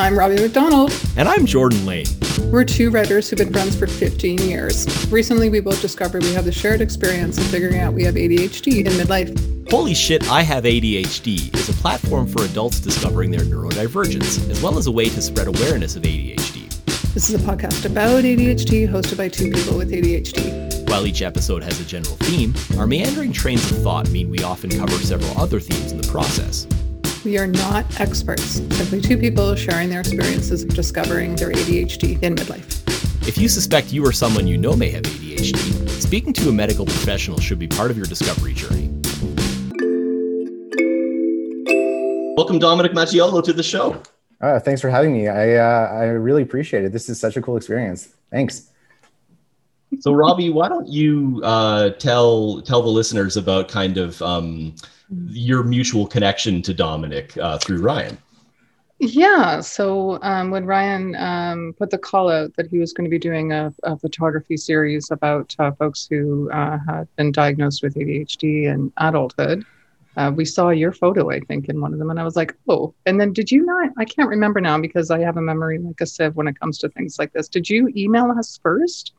I'm Robbie McDonald. And I'm Jordan Lane. We're two writers who've been friends for 15 years. Recently, we both discovered we have the shared experience of figuring out we have ADHD in midlife. Holy Shit, I Have ADHD is a platform for adults discovering their neurodivergence, as well as a way to spread awareness of ADHD. This is a podcast about ADHD hosted by two people with ADHD. While each episode has a general theme, our meandering trains of thought mean we often cover several other themes in the process. We are not experts, simply two people sharing their experiences of discovering their ADHD in midlife. If you suspect you or someone you know may have ADHD, speaking to a medical professional should be part of your discovery journey. Welcome, Dominic Macchiolo, to the show. Uh, thanks for having me. I uh, I really appreciate it. This is such a cool experience. Thanks. So, Robbie, why don't you uh, tell tell the listeners about kind of um, your mutual connection to Dominic uh, through Ryan. Yeah. So um, when Ryan um, put the call out that he was going to be doing a, a photography series about uh, folks who uh, had been diagnosed with ADHD in adulthood, uh, we saw your photo, I think, in one of them. And I was like, oh. And then did you not? I can't remember now because I have a memory like a sieve when it comes to things like this. Did you email us first?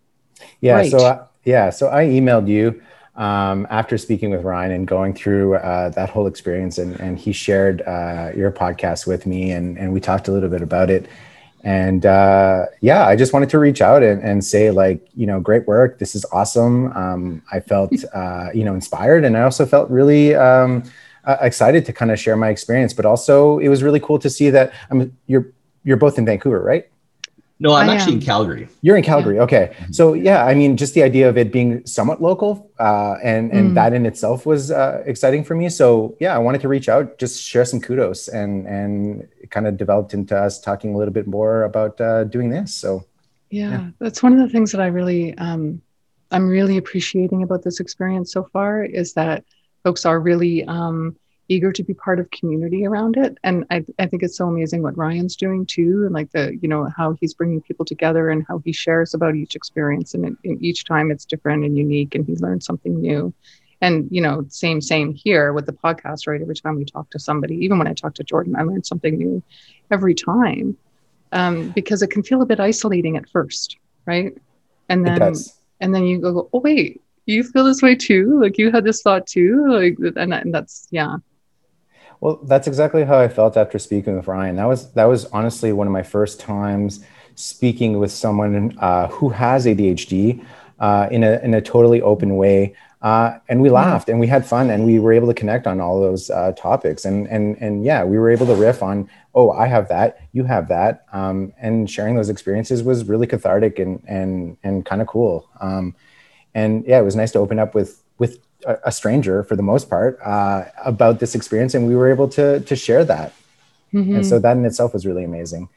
Yeah. Right. So, uh, yeah. So I emailed you um, after speaking with Ryan and going through uh, that whole experience, and, and he shared uh, your podcast with me, and, and we talked a little bit about it. And uh, yeah, I just wanted to reach out and, and say, like, you know, great work. This is awesome. Um, I felt, uh, you know, inspired, and I also felt really um, uh, excited to kind of share my experience. But also, it was really cool to see that I'm um, you're you're both in Vancouver, right? No, I'm I actually am. in Calgary. You're in Calgary. Yeah. Okay. Mm-hmm. So yeah, I mean, just the idea of it being somewhat local, uh, and and mm. that in itself was uh, exciting for me. So yeah, I wanted to reach out, just share some kudos, and and kind of developed into us talking a little bit more about uh, doing this. So yeah, yeah, that's one of the things that I really, um, I'm really appreciating about this experience so far is that folks are really um, eager to be part of community around it. And I, I think it's so amazing what ryan's doing too and like the you know how he's bringing people together and how he shares about each experience and, and each time it's different and unique and he learns something new. And you know same same here with the podcast right? Every time we talk to somebody even when i talk to jordan i learn something new every time um, because it can feel a bit isolating at first right? And then and then you go oh wait you feel this way too? Like you had this thought too? Like and, and that's yeah well, that's exactly how I felt after speaking with Ryan. That was that was honestly one of my first times speaking with someone uh, who has ADHD uh, in a in a totally open way. Uh, and we mm-hmm. laughed and we had fun and we were able to connect on all those uh, topics and and and yeah we were able to riff on oh I have that you have that um, and sharing those experiences was really cathartic and and and kind of cool um, and yeah it was nice to open up with with a stranger for the most part uh, about this experience and we were able to to share that mm-hmm. and so that in itself was really amazing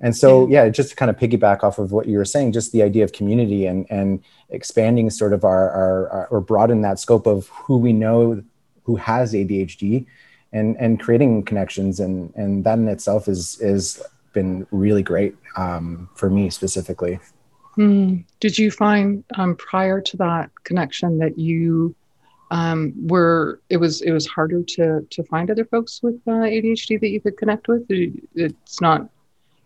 and so yeah. yeah just to kind of piggyback off of what you were saying just the idea of community and and expanding sort of our, our, our or broaden that scope of who we know who has adhd and and creating connections and and that in itself is is been really great um, for me specifically mm. did you find um, prior to that connection that you um, were it was it was harder to to find other folks with uh, ADHD that you could connect with. It's not,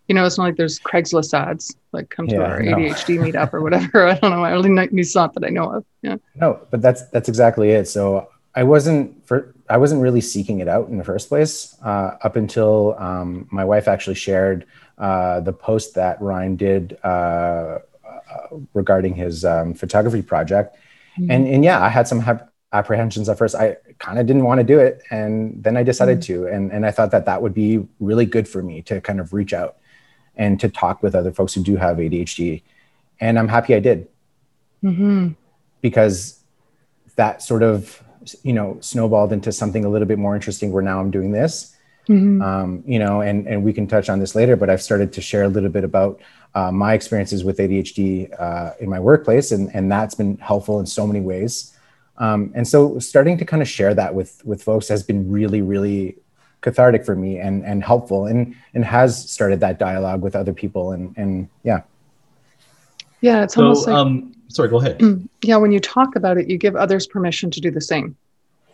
you know, it's not like there's Craigslist ads like come to yeah, our no. ADHD meetup or whatever. I don't know. I only it's not that I know of. Yeah. No, but that's that's exactly it. So I wasn't for I wasn't really seeking it out in the first place uh, up until um, my wife actually shared uh, the post that Ryan did uh, uh, regarding his um, photography project. Mm-hmm. And, and yeah, I had some apprehensions at first. I kind of didn't want to do it, and then I decided mm-hmm. to, and and I thought that that would be really good for me to kind of reach out and to talk with other folks who do have ADHD, and I'm happy I did, mm-hmm. because that sort of you know snowballed into something a little bit more interesting. Where now I'm doing this. Mm-hmm. Um, you know, and and we can touch on this later, but I've started to share a little bit about uh, my experiences with ADHD uh, in my workplace, and and that's been helpful in so many ways. Um, and so starting to kind of share that with with folks has been really, really cathartic for me and and helpful and and has started that dialogue with other people and and yeah. Yeah, it's so, almost like um, sorry, go ahead. Yeah, when you talk about it, you give others permission to do the same.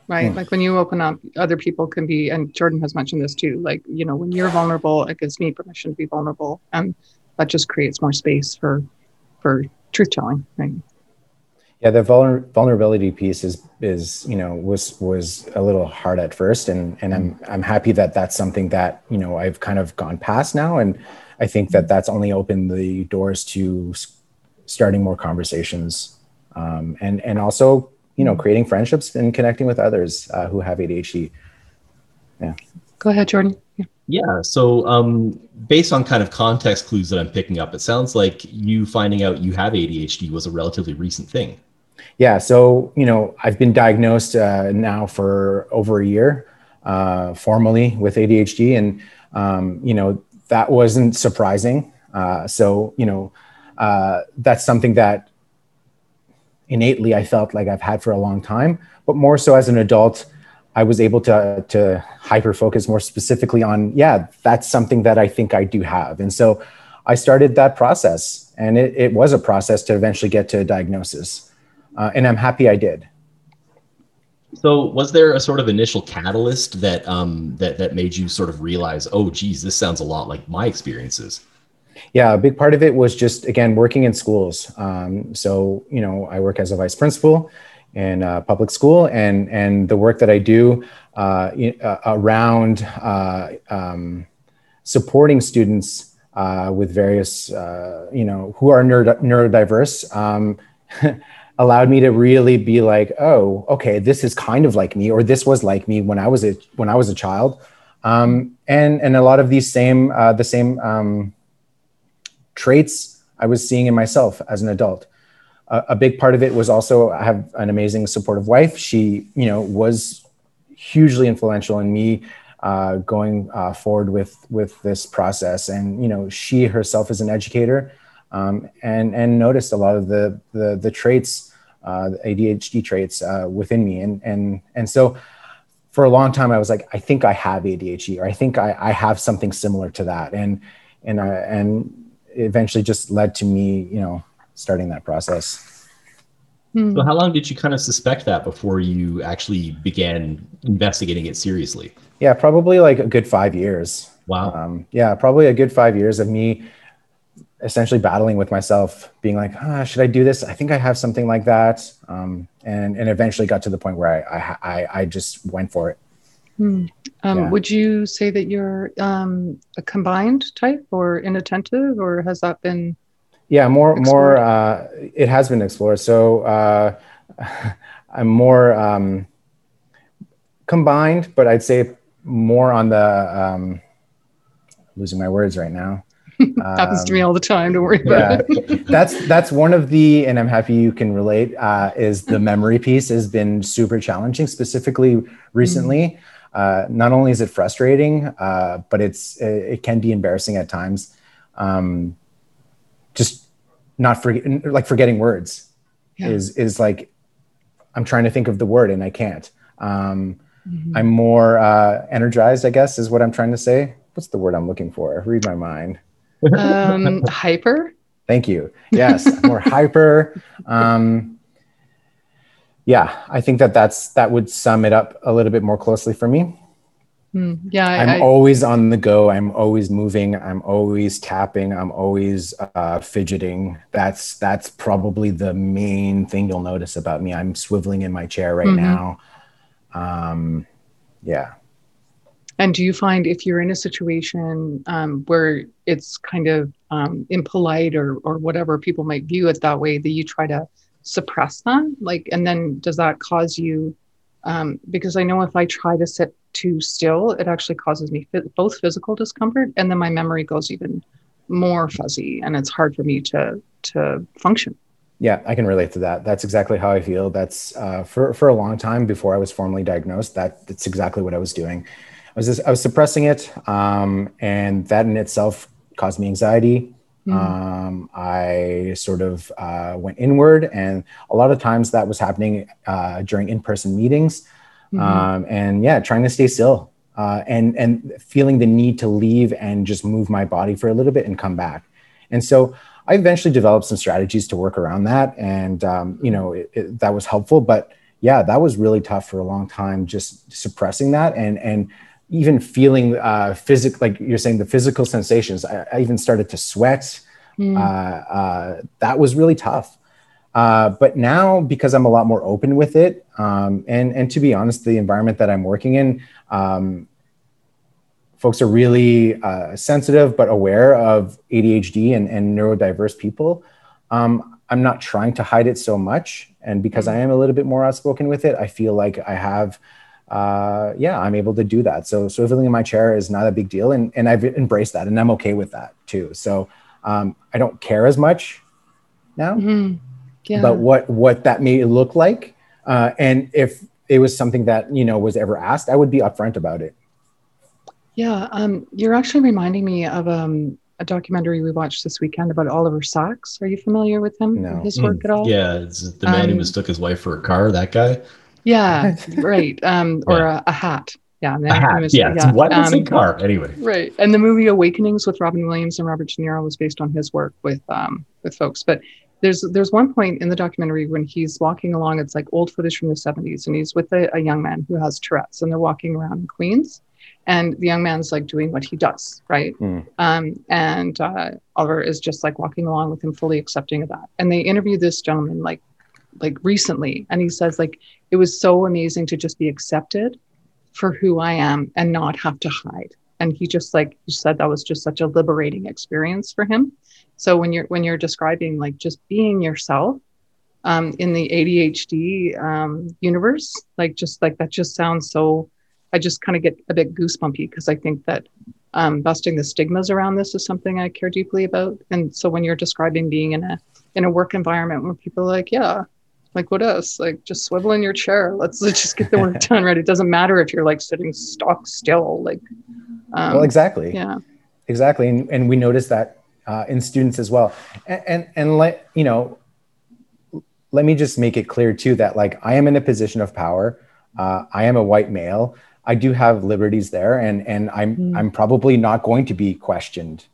right? Mm. Like when you open up, other people can be, and Jordan has mentioned this too. Like you know, when you're vulnerable, it gives me permission to be vulnerable, and that just creates more space for for truth telling, right? Yeah, the vulner- vulnerability piece is is you know was was a little hard at first, and and I'm I'm happy that that's something that you know I've kind of gone past now, and I think that that's only opened the doors to starting more conversations, um, and and also you know creating friendships and connecting with others uh, who have ADHD. Yeah. Go ahead, Jordan. Yeah. Yeah. So, um, based on kind of context clues that I'm picking up, it sounds like you finding out you have ADHD was a relatively recent thing. Yeah. So, you know, I've been diagnosed uh, now for over a year uh, formally with ADHD. And, um, you know, that wasn't surprising. Uh, so, you know, uh, that's something that innately I felt like I've had for a long time, but more so as an adult. I was able to to hyper focus more specifically on yeah that's something that I think I do have and so I started that process and it, it was a process to eventually get to a diagnosis uh, and I'm happy I did. So, was there a sort of initial catalyst that um, that that made you sort of realize, oh, geez, this sounds a lot like my experiences? Yeah, a big part of it was just again working in schools. Um, so, you know, I work as a vice principal in a public school, and and the work that I do uh, uh, around uh, um, supporting students uh, with various, uh, you know, who are neuro- neurodiverse. Allowed me to really be like, oh, okay, this is kind of like me, or this was like me when I was a when I was a child, um, and and a lot of these same uh, the same um, traits I was seeing in myself as an adult. Uh, a big part of it was also I have an amazing supportive wife. She, you know, was hugely influential in me uh, going uh, forward with with this process, and you know, she herself is an educator. Um, and and noticed a lot of the the, the traits uh, ADHD traits uh, within me. And, and, and so for a long time, I was like, I think I have ADHD, or I think I, I have something similar to that. And, and, uh, and eventually just led to me, you know, starting that process. Hmm. So how long did you kind of suspect that before you actually began investigating it seriously? Yeah, probably like a good five years. Wow. Um, yeah, probably a good five years of me essentially battling with myself, being like, ah, should I do this? I think I have something like that. Um, and, and eventually got to the point where I, I, I just went for it. Hmm. Um, yeah. Would you say that you're um, a combined type or inattentive, or has that been? Yeah, more, explored? more, uh, it has been explored. So uh, I'm more um, combined, but I'd say more on the, um, losing my words right now. happens to me all the time don't worry about yeah. it that's that's one of the and i'm happy you can relate uh, is the memory piece has been super challenging specifically recently mm. uh, not only is it frustrating uh, but it's it, can be embarrassing at times um, just not forget like forgetting words yeah. is is like i'm trying to think of the word and i can't um, mm-hmm. i'm more uh, energized i guess is what i'm trying to say what's the word i'm looking for read my mind um, hyper. Thank you. Yes, more hyper. Um, yeah, I think that that's that would sum it up a little bit more closely for me. Mm, yeah, I, am always on the go. I'm always moving. I'm always tapping. I'm always uh, fidgeting. That's that's probably the main thing you'll notice about me. I'm swiveling in my chair right mm-hmm. now. Um, yeah. And do you find if you're in a situation um, where it's kind of um, impolite or or whatever people might view it that way, that you try to suppress that? Like, and then does that cause you? Um, because I know if I try to sit too still, it actually causes me both physical discomfort and then my memory goes even more fuzzy, and it's hard for me to to function. Yeah, I can relate to that. That's exactly how I feel. That's uh, for for a long time before I was formally diagnosed. That that's exactly what I was doing was just, I was suppressing it, um, and that in itself caused me anxiety. Mm. Um, I sort of uh, went inward, and a lot of times that was happening uh, during in-person meetings, mm-hmm. um, and yeah, trying to stay still uh, and and feeling the need to leave and just move my body for a little bit and come back. And so I eventually developed some strategies to work around that, and um, you know it, it, that was helpful. But yeah, that was really tough for a long time, just suppressing that and and even feeling uh, physical, like you're saying, the physical sensations. I, I even started to sweat. Mm. Uh, uh, that was really tough. Uh, but now, because I'm a lot more open with it, um, and and to be honest, the environment that I'm working in, um, folks are really uh, sensitive but aware of ADHD and, and neurodiverse people. Um, I'm not trying to hide it so much, and because I am a little bit more outspoken with it, I feel like I have uh, yeah, I'm able to do that. So swiveling in my chair is not a big deal, and and I've embraced that, and I'm okay with that too. So um, I don't care as much now mm-hmm. yeah. about what what that may look like, uh, and if it was something that you know was ever asked, I would be upfront about it. Yeah, um, you're actually reminding me of um, a documentary we watched this weekend about Oliver Sacks. Are you familiar with him? No. His work mm. at all? Yeah, it's the man who um, mistook his wife for a car. That guy. Yeah, right. Um, or yeah. a, a, hat. Yeah, a hat. Was, yeah, yeah. what um, car anyway? Right, and the movie Awakenings with Robin Williams and Robert De Niro was based on his work with um, with folks. But there's there's one point in the documentary when he's walking along. It's like old footage from the 70s, and he's with a, a young man who has Tourette's, and they're walking around in Queens and the young man's like doing what he does right mm. um, and uh, oliver is just like walking along with him fully accepting of that and they interview this gentleman like like recently and he says like it was so amazing to just be accepted for who i am and not have to hide. And he just like he said that was just such a liberating experience for him. So when you're when you're describing like just being yourself um, in the adhd um, universe like just like that just sounds so i just kind of get a bit goosebumpy because i think that um, busting the stigmas around this is something i care deeply about. And so when you're describing being in a in a work environment where people are like yeah like what else? Like just swivel in your chair. Let's, let's just get the work done right? It doesn't matter if you're like sitting stock still like um, well exactly. yeah. Exactly and, and we notice that uh, in students as well. And, and and let you know let me just make it clear too that like i am in a position of power. Uh, i am a white male. I do have liberties there and and i'm mm. i'm probably not going to be questioned.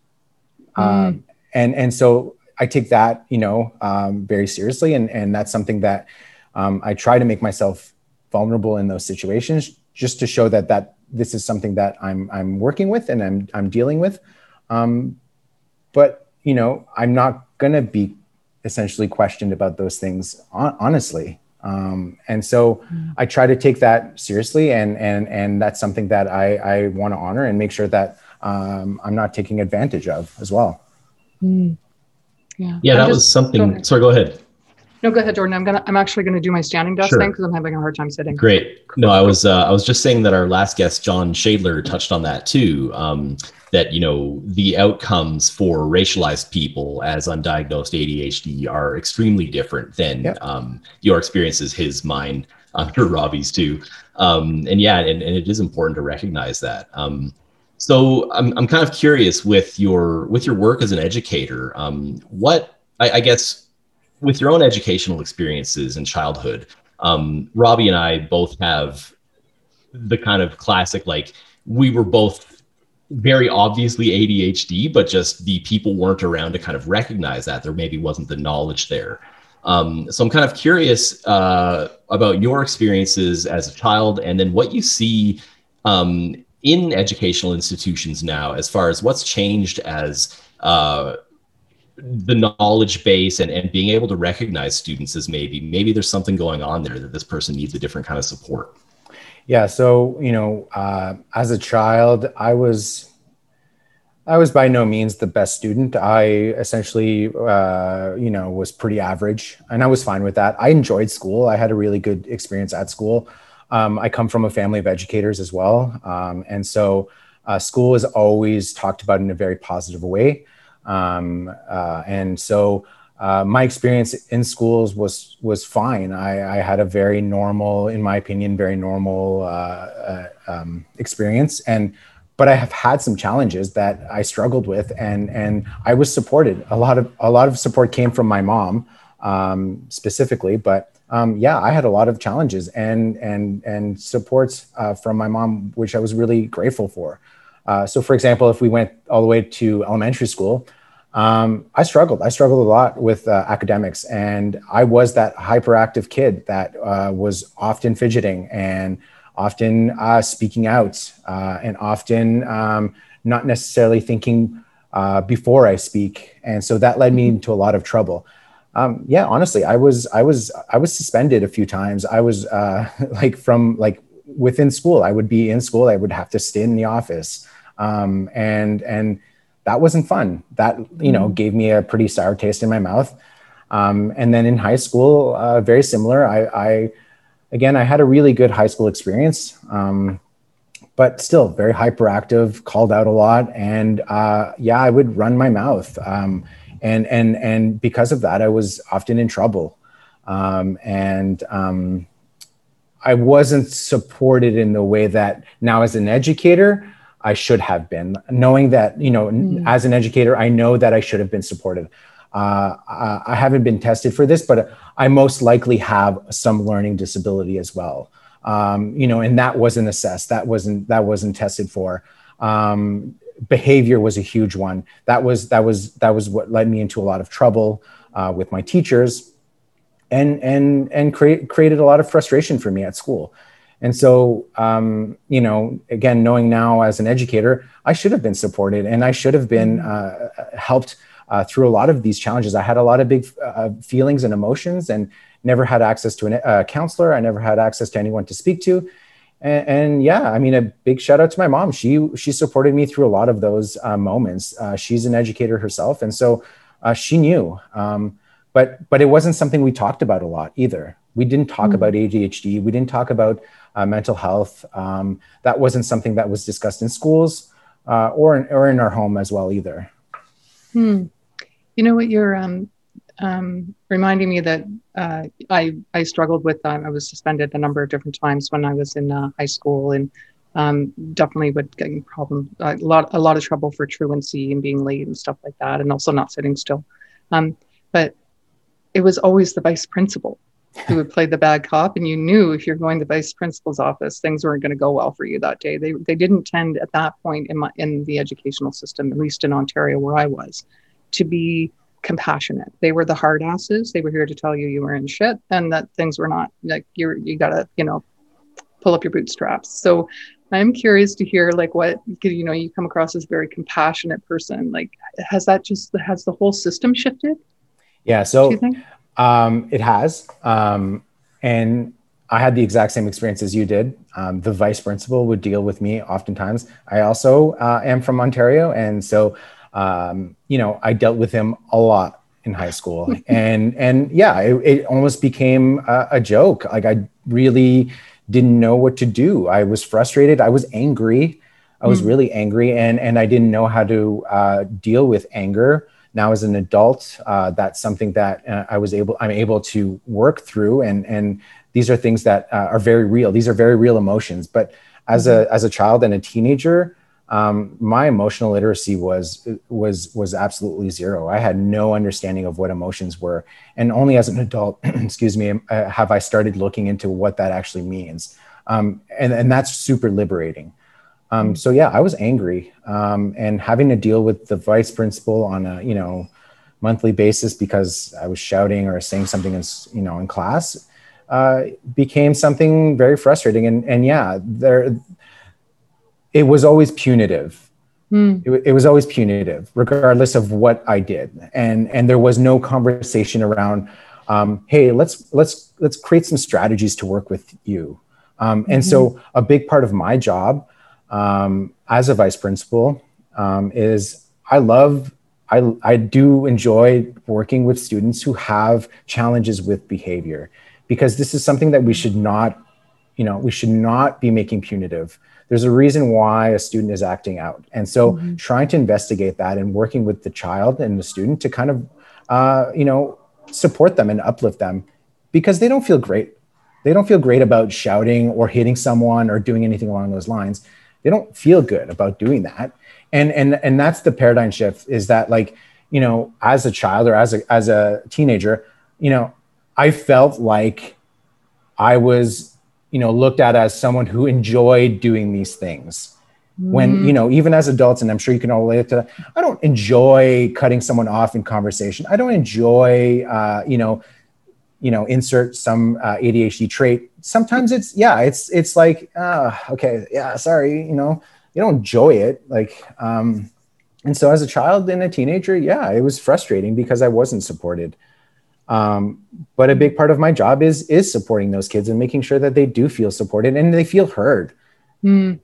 Mm. um, and and so I take that, you know, um, very seriously, and and that's something that um, I try to make myself vulnerable in those situations, just to show that that this is something that I'm I'm working with and I'm I'm dealing with. Um, but you know, I'm not gonna be essentially questioned about those things honestly. Um, and so mm. I try to take that seriously, and and and that's something that I I want to honor and make sure that um, I'm not taking advantage of as well. Mm. Yeah. Yeah, that just, was something. Go sorry, go ahead. No, go ahead, Jordan. I'm gonna. I'm actually gonna do my standing desk sure. thing because I'm having a hard time sitting. Great. No, I was. Uh, I was just saying that our last guest, John Shadler, touched on that too. Um, that you know the outcomes for racialized people as undiagnosed ADHD are extremely different than yep. um, your experiences, his, mine, I'm sure Robbie's too. Um, and yeah, and, and it is important to recognize that. Um, so I'm, I'm kind of curious with your with your work as an educator, um, what I, I, guess with your own educational experiences in childhood, um, Robbie and I both have the kind of classic like we were both very obviously ADHD, but just the people weren't around to kind of recognize that there maybe wasn't the knowledge there. Um, so I'm kind of curious uh, about your experiences as a child, and then what you see um, in educational institutions now as far as what's changed as uh, the knowledge base and, and being able to recognize students as maybe maybe there's something going on there that this person needs a different kind of support. Yeah so you know uh, as a child i was i was by no means the best student. I essentially uh, you know was pretty average and i was fine with that. I enjoyed school. I had a really good experience at school um, I come from a family of educators as well. Um, and so uh, school is always talked about in a very positive way. Um, uh, and so uh, my experience in schools was was fine. I, I, had a very normal, in my opinion, very normal uh, uh, um, experience. And but I have had some challenges that I struggled with, and and I was supported. A lot of a lot of support came from my mom um, specifically, but um, yeah, I had a lot of challenges and and and supports uh, from my mom, which I was really grateful for. Uh, so, for example, if we went all the way to elementary school, um, I struggled. I struggled a lot with uh, academics, and I was that hyperactive kid that uh, was often fidgeting and often uh, speaking out, uh, and often um, not necessarily thinking uh, before I speak, and so that led me into a lot of trouble. Um, yeah, honestly, I was I was I was suspended a few times. I was uh, like from like within school. I would be in school. I would have to stay in the office, um, and and that wasn't fun. That you know mm. gave me a pretty sour taste in my mouth. Um, and then in high school, uh, very similar. I, I, again, I had a really good high school experience, um, but still very hyperactive, called out a lot, and uh, yeah, I would run my mouth. Um, and and and because of that, I was often in trouble, um, and um, I wasn't supported in the way that now as an educator. I should have been, knowing that, you know, mm. as an educator, I know that I should have been supported. Uh, I haven't been tested for this, but I most likely have some learning disability as well. Um, you know, and that wasn't assessed. That wasn't that wasn't tested for. Um, behavior was a huge one. That was that was that was what led me into a lot of trouble uh, with my teachers, and and and create, created a lot of frustration for me at school. And so, um, you know, again, knowing now as an educator, I should have been supported and I should have been uh, helped uh, through a lot of these challenges. I had a lot of big uh, feelings and emotions and never had access to a uh, counselor. I never had access to anyone to speak to. And, and, yeah, I mean, a big shout out to my mom. She she supported me through a lot of those uh, moments. Uh, she's an educator herself, and so she knew. Um, but but it wasn't something we talked about a lot either. We didn't talk mm-hmm. about ADHD. We didn't talk about uh, mental health. Um, that wasn't something that was discussed in schools uh, or, in, or in our home as well either. Hmm. You know what you're um, um, reminding me that uh, I, I struggled with, um, I was suspended a number of different times when I was in uh, high school and um, definitely would get in problem, a lot, a lot of trouble for truancy and being late and stuff like that. And also not sitting still. Um, but it was always the vice principal who would play the bad cop and you knew if you're going to the vice principal's office things weren't going to go well for you that day they, they didn't tend at that point in my in the educational system at least in ontario where i was to be compassionate they were the hard asses they were here to tell you you were in shit and that things were not like you're you gotta you know pull up your bootstraps so i'm curious to hear like what you know you come across as a very compassionate person like has that just has the whole system shifted yeah so um, it has. Um, and I had the exact same experience as you did. Um, the vice principal would deal with me oftentimes. I also uh, am from Ontario. And so, um, you know, I dealt with him a lot in high school. and, and yeah, it, it almost became a, a joke. Like I really didn't know what to do. I was frustrated. I was angry. I was mm. really angry and, and I didn't know how to uh, deal with anger now as an adult uh, that's something that uh, i was able i'm able to work through and and these are things that uh, are very real these are very real emotions but as a mm-hmm. as a child and a teenager um, my emotional literacy was was was absolutely zero. I had no understanding of what emotions were. And only as an adult excuse me uh, have i started looking into what that actually means. Um, and and that's super liberating. Um, so yeah, I was angry. Um, and having to deal with the vice principal on a you know monthly basis because I was shouting or saying something in you know in class uh, became something very frustrating. And and yeah, there it was always punitive. Mm. It, it was always punitive, regardless of what I did, and and there was no conversation around. Um, hey, let's let's let's create some strategies to work with you. Um, and mm-hmm. so a big part of my job um, as a vice principal um, is I love, I, I do enjoy working with students who have challenges with behavior because this is something that we should not, you know, we should not be making punitive. There's a reason why a student is acting out. And so mm-hmm. trying to investigate that and working with the child and the student to kind of, uh, you know, support them and uplift them because they don't feel great. They don't feel great about shouting or hitting someone or doing anything along those lines they don't feel good about doing that and and and that's the paradigm shift is that like you know as a child or as a as a teenager you know i felt like i was you know looked at as someone who enjoyed doing these things. When you know even as adults and i'm sure you can all relate to that i don't enjoy cutting someone off in conversation. I don't enjoy uh, you know you know insert some uh, adhd trait. Sometimes it's yeah it's it's like uh, okay yeah sorry you know you don't enjoy it. Like um and so as a child and a teenager yeah it was frustrating because i wasn't supported um, but a big part of my job is is supporting those kids and making sure that they do feel supported and they feel heard. Mm.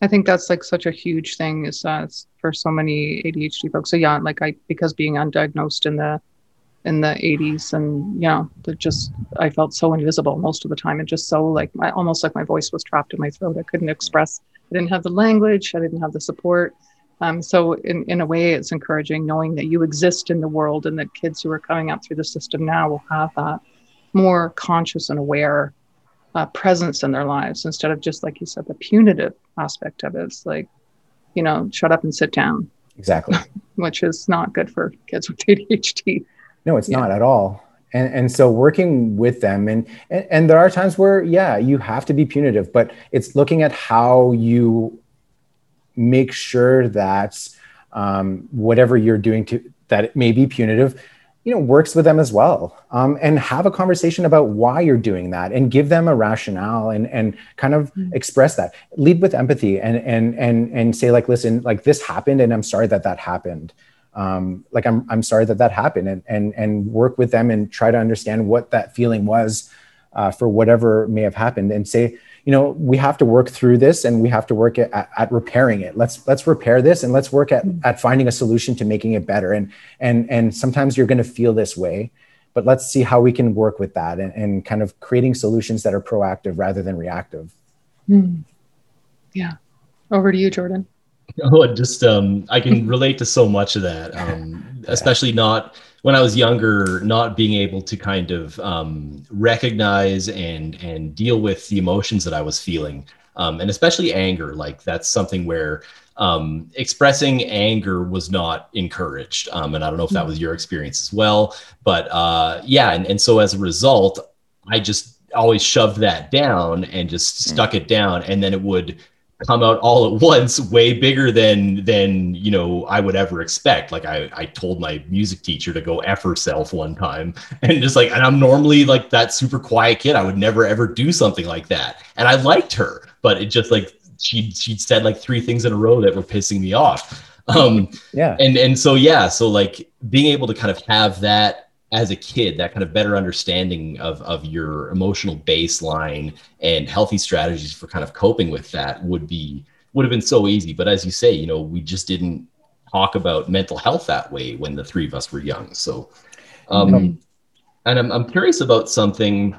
i think that's like such a huge thing is uh, for so many adhd folks. So yeah like i because being undiagnosed in the in the 80s and you know just i felt so invisible most of the time and just so like my, almost like my voice was trapped in my throat. I couldn't express i didn't have the language i didn't have the support um, so in, in a way it's encouraging knowing that you exist in the world and that kids who are coming up through the system now will have that more conscious and aware uh, presence in their lives instead of just like you said the punitive aspect of it it's like you know shut up and sit down exactly which is not good for kids with adhd no, it's yeah. not at all. And, and so working with them and, and and there are times where yeah you have to be punitive but it's looking at how you make sure that um, whatever you're doing to that it may be punitive you know works with them as well. Um, and have a conversation about why you're doing that and give them a rationale and and kind of mm-hmm. express that. Lead with empathy and and and and say like listen like this happened and i'm sorry that that happened. Um, like I'm, I'm sorry that that happened. And, and, and work with them and try to understand what that feeling was uh, for whatever may have happened and say, you know, we have to work through this and we have to work at, at repairing it. Let's, let's repair this and let's work at, at finding a solution to making it better. And, and, and sometimes you're going to feel this way, but let's see how we can work with that and, and kind of creating solutions that are proactive rather than reactive. Mm. Yeah. Over to you, Jordan. Oh, just um, I can relate to so much of that, um, especially not when I was younger, not being able to kind of um, recognize and and deal with the emotions that I was feeling, um, and especially anger. Like that's something where um, expressing anger was not encouraged, um, and I don't know if that was your experience as well. But uh, yeah, and and so as a result, I just always shoved that down and just stuck it down, and then it would come out all at once way bigger than than you know i would ever expect. Like i i told my music teacher to go f herself one time and just like and i'm normally like that super quiet kid. I would never ever do something like that. And i liked her but it just like she she'd said like three things in a row that were pissing me off. Um yeah. and and so yeah so like being able to kind of have that as a kid that kind of better understanding of, of your emotional baseline and healthy strategies for kind of coping with that would be would have been so easy. But as you say you know we just didn't talk about mental health that way when the three of us were young. So um mm-hmm. and I'm, I'm curious about something.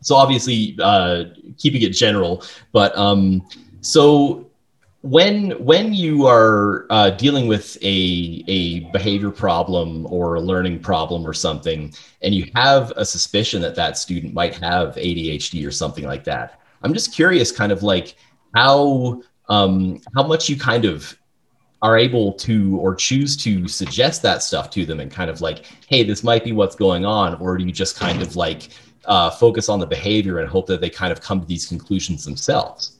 So obviously uh keeping it general but um so when when you are uh, dealing with a a behavior problem or a learning problem or something, and you have a suspicion that that student might have ADHD or something like that, I'm just curious, kind of like how um, how much you kind of are able to or choose to suggest that stuff to them and kind of like, hey, this might be what's going on, or do you just kind of like uh, focus on the behavior and hope that they kind of come to these conclusions themselves?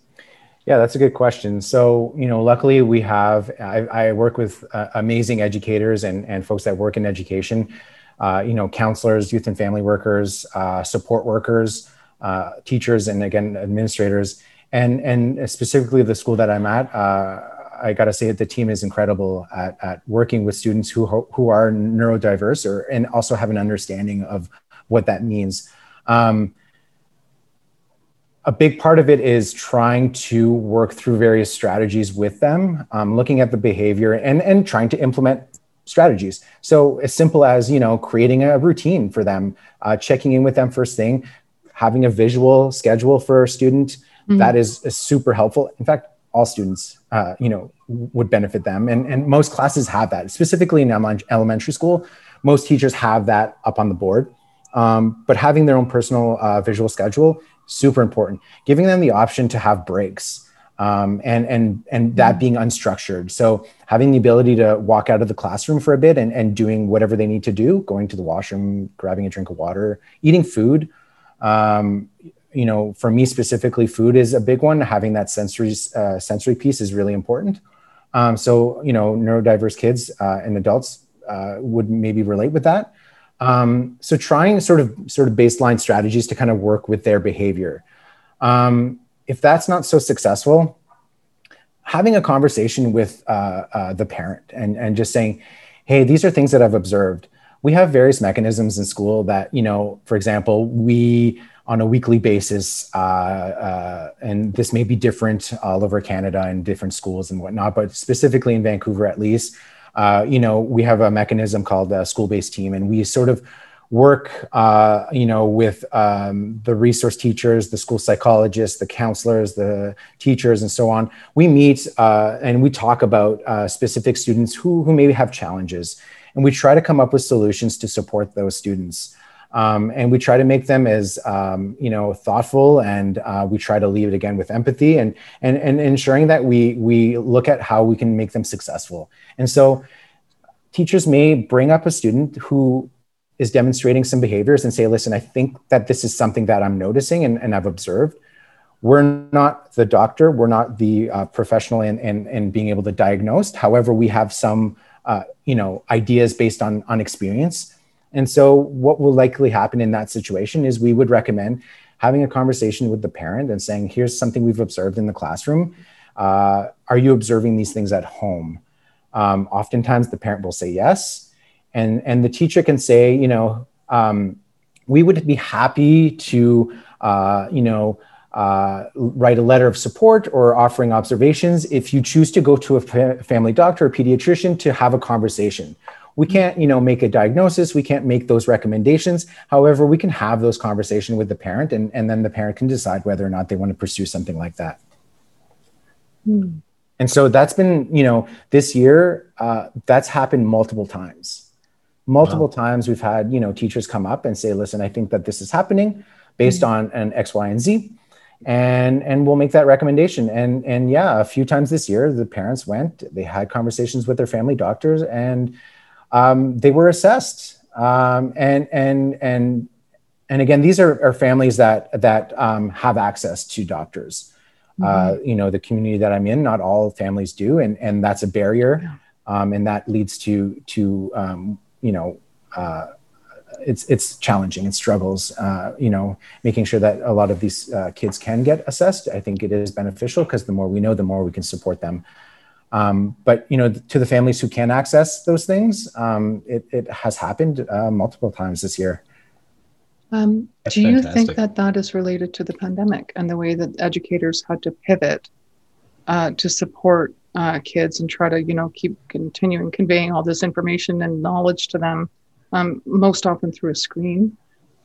Yeah, that's a good question. So, you know, luckily we have, I, I work with uh, amazing educators and, and folks that work in education, uh, you know, counselors, youth and family workers, uh, support workers, uh, teachers, and again, administrators. And, and specifically the school that I'm at, uh, I got to say that the team is incredible at, at working with students who, who are neurodiverse or, and also have an understanding of what that means. Um, a big part of it is trying to work through various strategies with them, um, looking at the behavior and, and trying to implement strategies. So as simple as, you know, creating a routine for them, uh, checking in with them first thing, having a visual schedule for a student, mm-hmm. that is, is, super helpful. In fact, all students, uh, you know, would benefit them. And, and most classes have that, specifically in elementary school, most teachers have that up on the board. Um, but having their own personal uh, visual schedule super important. Giving them the option to have breaks. Um, and and and that being unstructured. So having the ability to walk out of the classroom for a bit and, and doing whatever they need to do, going to the washroom, grabbing a drink of water, eating food, um, you you know, for me specifically, food is a big one. Having that sensory uh, sensory piece is really important. Um, so, you know, neurodiverse kids uh, and adults uh, would maybe relate with that. Um, so, trying sort of sort of baseline strategies to kind of work with their behavior. Um, if that's not so successful, having a conversation with uh, uh, the parent and and just saying, "Hey, these are things that I've observed." We have various mechanisms in school that, you know, for example, we on a weekly basis. Uh, uh, and this may be different all over Canada and different schools and whatnot, but specifically in Vancouver, at least, uh, you know, we have a mechanism called a school-based team, and we sort of work, uh, you know, with um, the resource teachers, the school psychologists, the counselors, the teachers, and so on. We meet uh, and we talk about uh, specific students who who maybe have challenges, and we try to come up with solutions to support those students. Um, and we try to make them as um, you know thoughtful and uh, we try to leave it again with empathy and, and and ensuring that we we look at how we can make them successful. And so teachers may bring up a student who is demonstrating some behaviors and say listen i think that this is something that i'm noticing and, and i've observed. We're not the doctor we're not the uh, professional in, in, in being able to diagnose. However we have some uh, you know ideas based on on experience and so, what will likely happen in that situation is we would recommend having a conversation with the parent and saying, Here's something we've observed in the classroom. Uh, are you observing these things at home? Um, oftentimes, the parent will say yes. And, and the teacher can say, You know, um, we would be happy to, uh, you know, uh, write a letter of support or offering observations if you choose to go to a fa- family doctor or pediatrician to have a conversation we can't you know make a diagnosis we can't make those recommendations however we can have those conversations with the parent and, and then the parent can decide whether or not they want to pursue something like that hmm. and so that's been you know this year uh, that's happened multiple times multiple wow. times we've had you know teachers come up and say listen i think that this is happening based hmm. on an x y and z and and we'll make that recommendation and and yeah a few times this year the parents went they had conversations with their family doctors and um, they were assessed. Um, and and and and again, these are, are families that that um, have access to doctors. Uh, mm-hmm. Uh, you know, the community that I'm in, not all families do, and and that's a barrier, yeah. Um, and that leads to to um, you know. Uh, it's it's challenging. It struggles. Uh, you know, making sure that a lot of these uh, kids can get assessed. I think it is beneficial because the more we know, the more we can support them. Um, but you know, to the families who can access those things, um, it, it, has happened uh, multiple times this year. Um, do you fantastic. think that that is related to the pandemic and the way that educators had to pivot uh, to support uh, kids and try to, you know, keep continuing conveying all this information and knowledge to them, um, most often through a screen,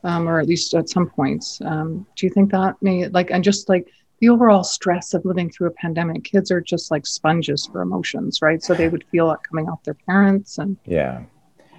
um, or at least at some points? Um, do you think that may like and just like the overall stress of living through a pandemic kids are just like sponges for emotions right? So they would feel it coming off their parents and yeah.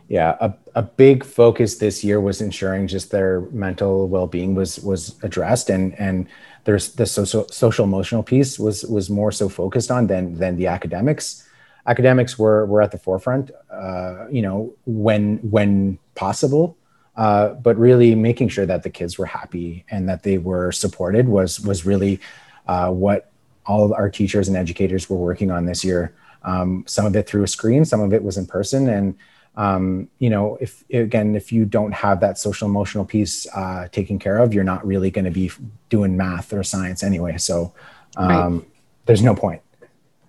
Yeah. A, a big focus this year was ensuring just their mental well-being was was addressed and and there's the social social emotional piece was was more so focused on than than the academics. Academics were were at the forefront uh, you know when when possible uh, but really making sure that the kids were happy and that they were supported was was really uh, what all of our teachers and educators were working on this year. Um, some of it through a screen, some of it was in person, and um, you know, if again, if you don't have that social emotional piece uh, taken care of, you're not really going to be doing math or science anyway. So um, right. there's no point.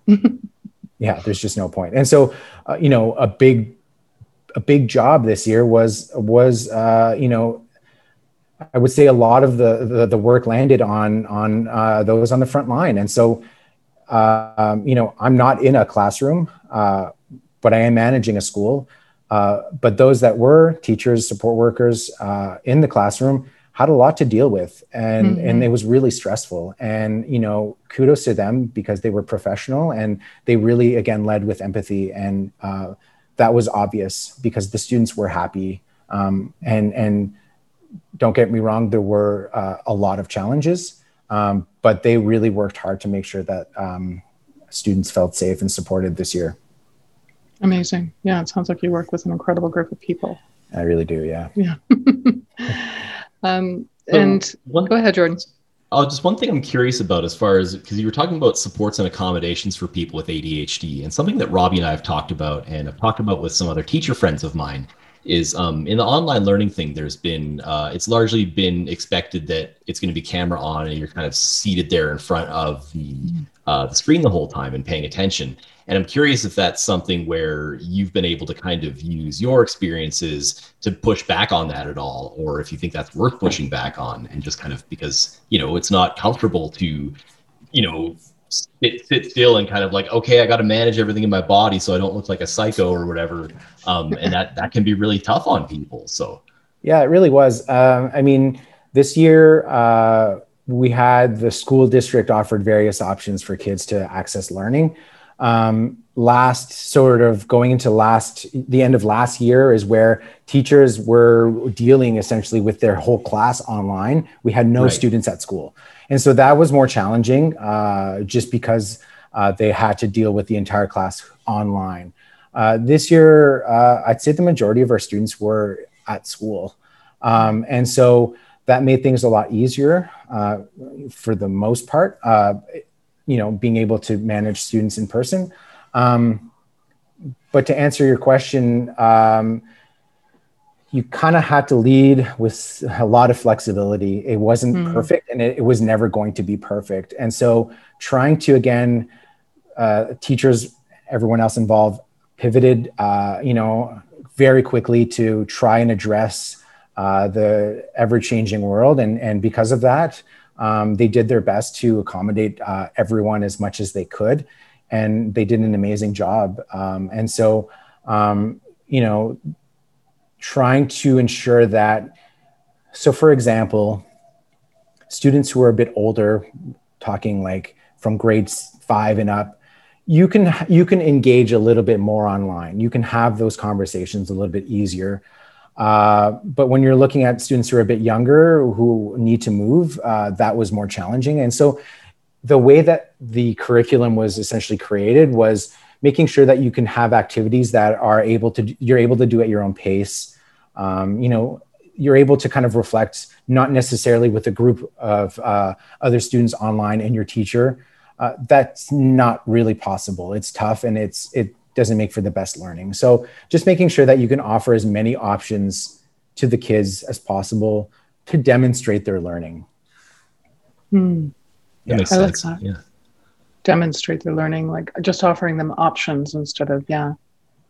yeah, there's just no point. And so, uh, you know, a big a big job this year was was uh, you know I would say a lot of the the, the work landed on on uh, those on the front line, and so um, you know I'm not in a classroom, uh, but I am managing a school. Uh, but those that were teachers, support workers uh, in the classroom had a lot to deal with, and mm-hmm. and it was really stressful. And you know, kudos to them because they were professional and they really again led with empathy and uh, that was obvious because the students were happy. Um, and and don't get me wrong, there were uh, a lot of challenges, um, but they really worked hard to make sure that um, students felt safe and supported this year. Amazing. Yeah, it sounds like you work with an incredible group of people. I really do. Yeah. Yeah. um, and one, go ahead, Jordan. Oh, just one thing I'm curious about as far as because you were talking about supports and accommodations for people with ADHD, and something that Robbie and I have talked about, and I've talked about with some other teacher friends of mine, is um, in the online learning thing. There's been uh, it's largely been expected that it's going to be camera on, and you're kind of seated there in front of the uh, the screen the whole time and paying attention. And I'm curious if that's something where you've been able to kind of use your experiences to push back on that at all, or if you think that's worth pushing back on and just kind of because, you know, it's not comfortable to, you know, sit, sit still and kind of like, okay, I got to manage everything in my body so I don't look like a psycho or whatever. Um, and that, that can be really tough on people. So, yeah, it really was. Um, I mean, this year, uh, we had the school district offered various options for kids to access learning um, last sort of going into last the end of last year is where teachers were dealing essentially with their whole class online. We had no right. students at school. And so that was more challenging uh, just because uh, they had to deal with the entire class online. Uh, this year uh, i'd say the majority of our students were at school. Um, and so that made things a lot easier uh, for the most part. Uh, you know being able to manage students in person. Um, but to answer your question um, you kind of had to lead with a lot of flexibility. It wasn't mm. perfect and it, it, was never going to be perfect. And so trying to again uh, teachers everyone else involved pivoted uh, you know very quickly to try and address uh, the ever changing world. And and because of that um, they did their best to accommodate uh, everyone as much as they could, and they did an amazing job. Um, and so, um, you know, trying to ensure that. So, for example, students who are a bit older, talking like from grades five and up, you can you can engage a little bit more online. You can have those conversations a little bit easier. Uh, but when you're looking at students who are a bit younger who need to move, uh, that was more challenging. And so the way that the curriculum was essentially created was making sure that you can have activities that are able to you're able to do at your own pace. Um, you know, you're able to kind of reflect not necessarily with a group of uh, other students online and your teacher. Uh, that's not really possible. It's tough and it's it doesn't make for the best learning. So just making sure that you can offer as many options to the kids as possible to demonstrate their learning. Hmm. Yeah. I like that. Yeah. Demonstrate their learning, like just offering them options instead of yeah,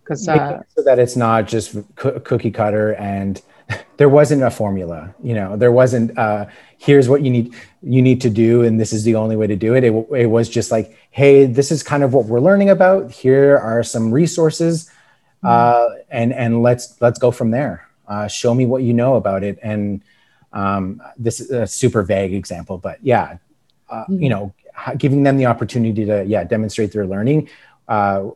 because uh, so that it's not just cookie cutter and there wasn't a formula you know there wasn't uh here's what you need you need to do and this is the only way to do it. it it was just like hey this is kind of what we're learning about here are some resources mm-hmm. uh and and let's let's go from there uh show me what you know about it and um this is a super vague example but yeah uh, mm-hmm. you know giving them the opportunity to yeah demonstrate their learning uh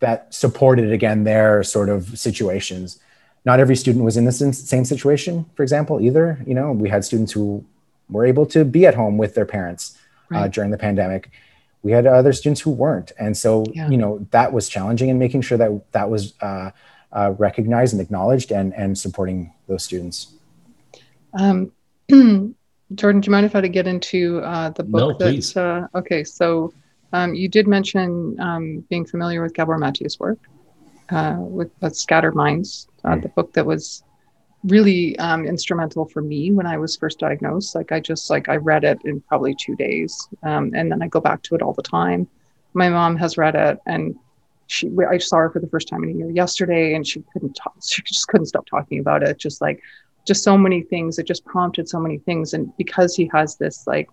that supported again their sort of situations not every student was in the same situation, for example, either. You know, we had students who were able to be at home with their parents uh, right. uh, during the pandemic. We had other students who weren't, and so yeah. you know that was challenging. And making sure that that was uh, uh, recognized and acknowledged, and and supporting those students. Um, Jordan, do you mind if I had to get into uh, the book? No, that, please. Uh, okay, so um, you did mention um, being familiar with Gabor Mate's work uh, with uh, Scattered Minds, uh, mm. the book that was really um, instrumental for me when I was first diagnosed. Like I just like I read it in probably two days, um, and then I go back to it all the time. My mom has read it, and she I saw her for the first time in a year yesterday, and she couldn't talk. She just couldn't stop talking about it. Just like just so many things. It just prompted so many things, and because he has this like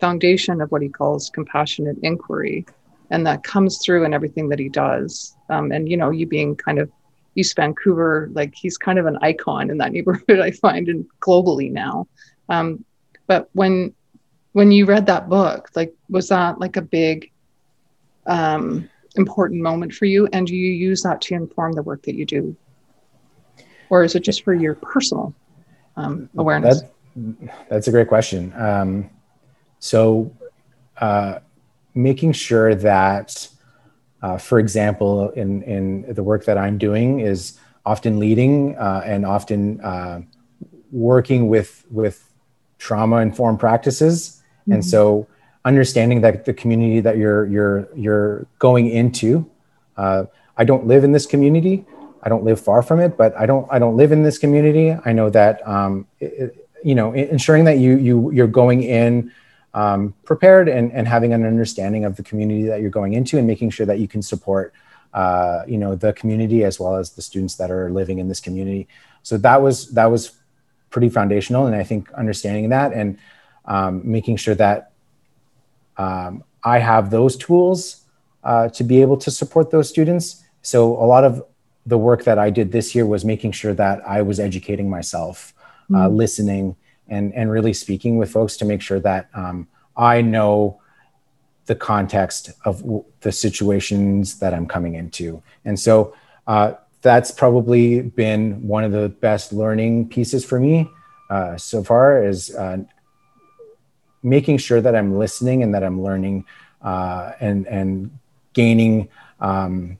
foundation of what he calls compassionate inquiry and that comes through in everything that he does. Um, and you know, you being kind of East Vancouver, like he's kind of an icon in that neighborhood. I find and globally now. Um, but when when you read that book, like was that like a big um, important moment for you? And do you use that to inform the work that you do, or is it just for your personal um, awareness? That, that's a great question. Um, so. Uh, making sure that, uh, for example, in, in the work that I'm doing is often leading uh, and often uh, working with, with trauma informed practices. Mm-hmm. And so understanding that the community that you're you're you're going into, uh, I don't live in this community. I don't live far from it, but I don't I don't live in this community. I know that um, it, you know ensuring that you you you're going in um, prepared and, and having an understanding of the community that you're going into and making sure that you can support uh, you know the community as well as the students that are living in this community so that was that was pretty foundational and i think understanding that and um, making sure that um, i have those tools uh, to be able to support those students so a lot of the work that i did this year was making sure that i was educating myself uh, mm-hmm. listening and and really speaking with folks to make sure that um, i know the context of the situations that i'm coming into. And so uh, that's probably been one of the best learning pieces for me uh, so far is uh, making sure that I'm listening and that I'm learning uh, and and gaining um,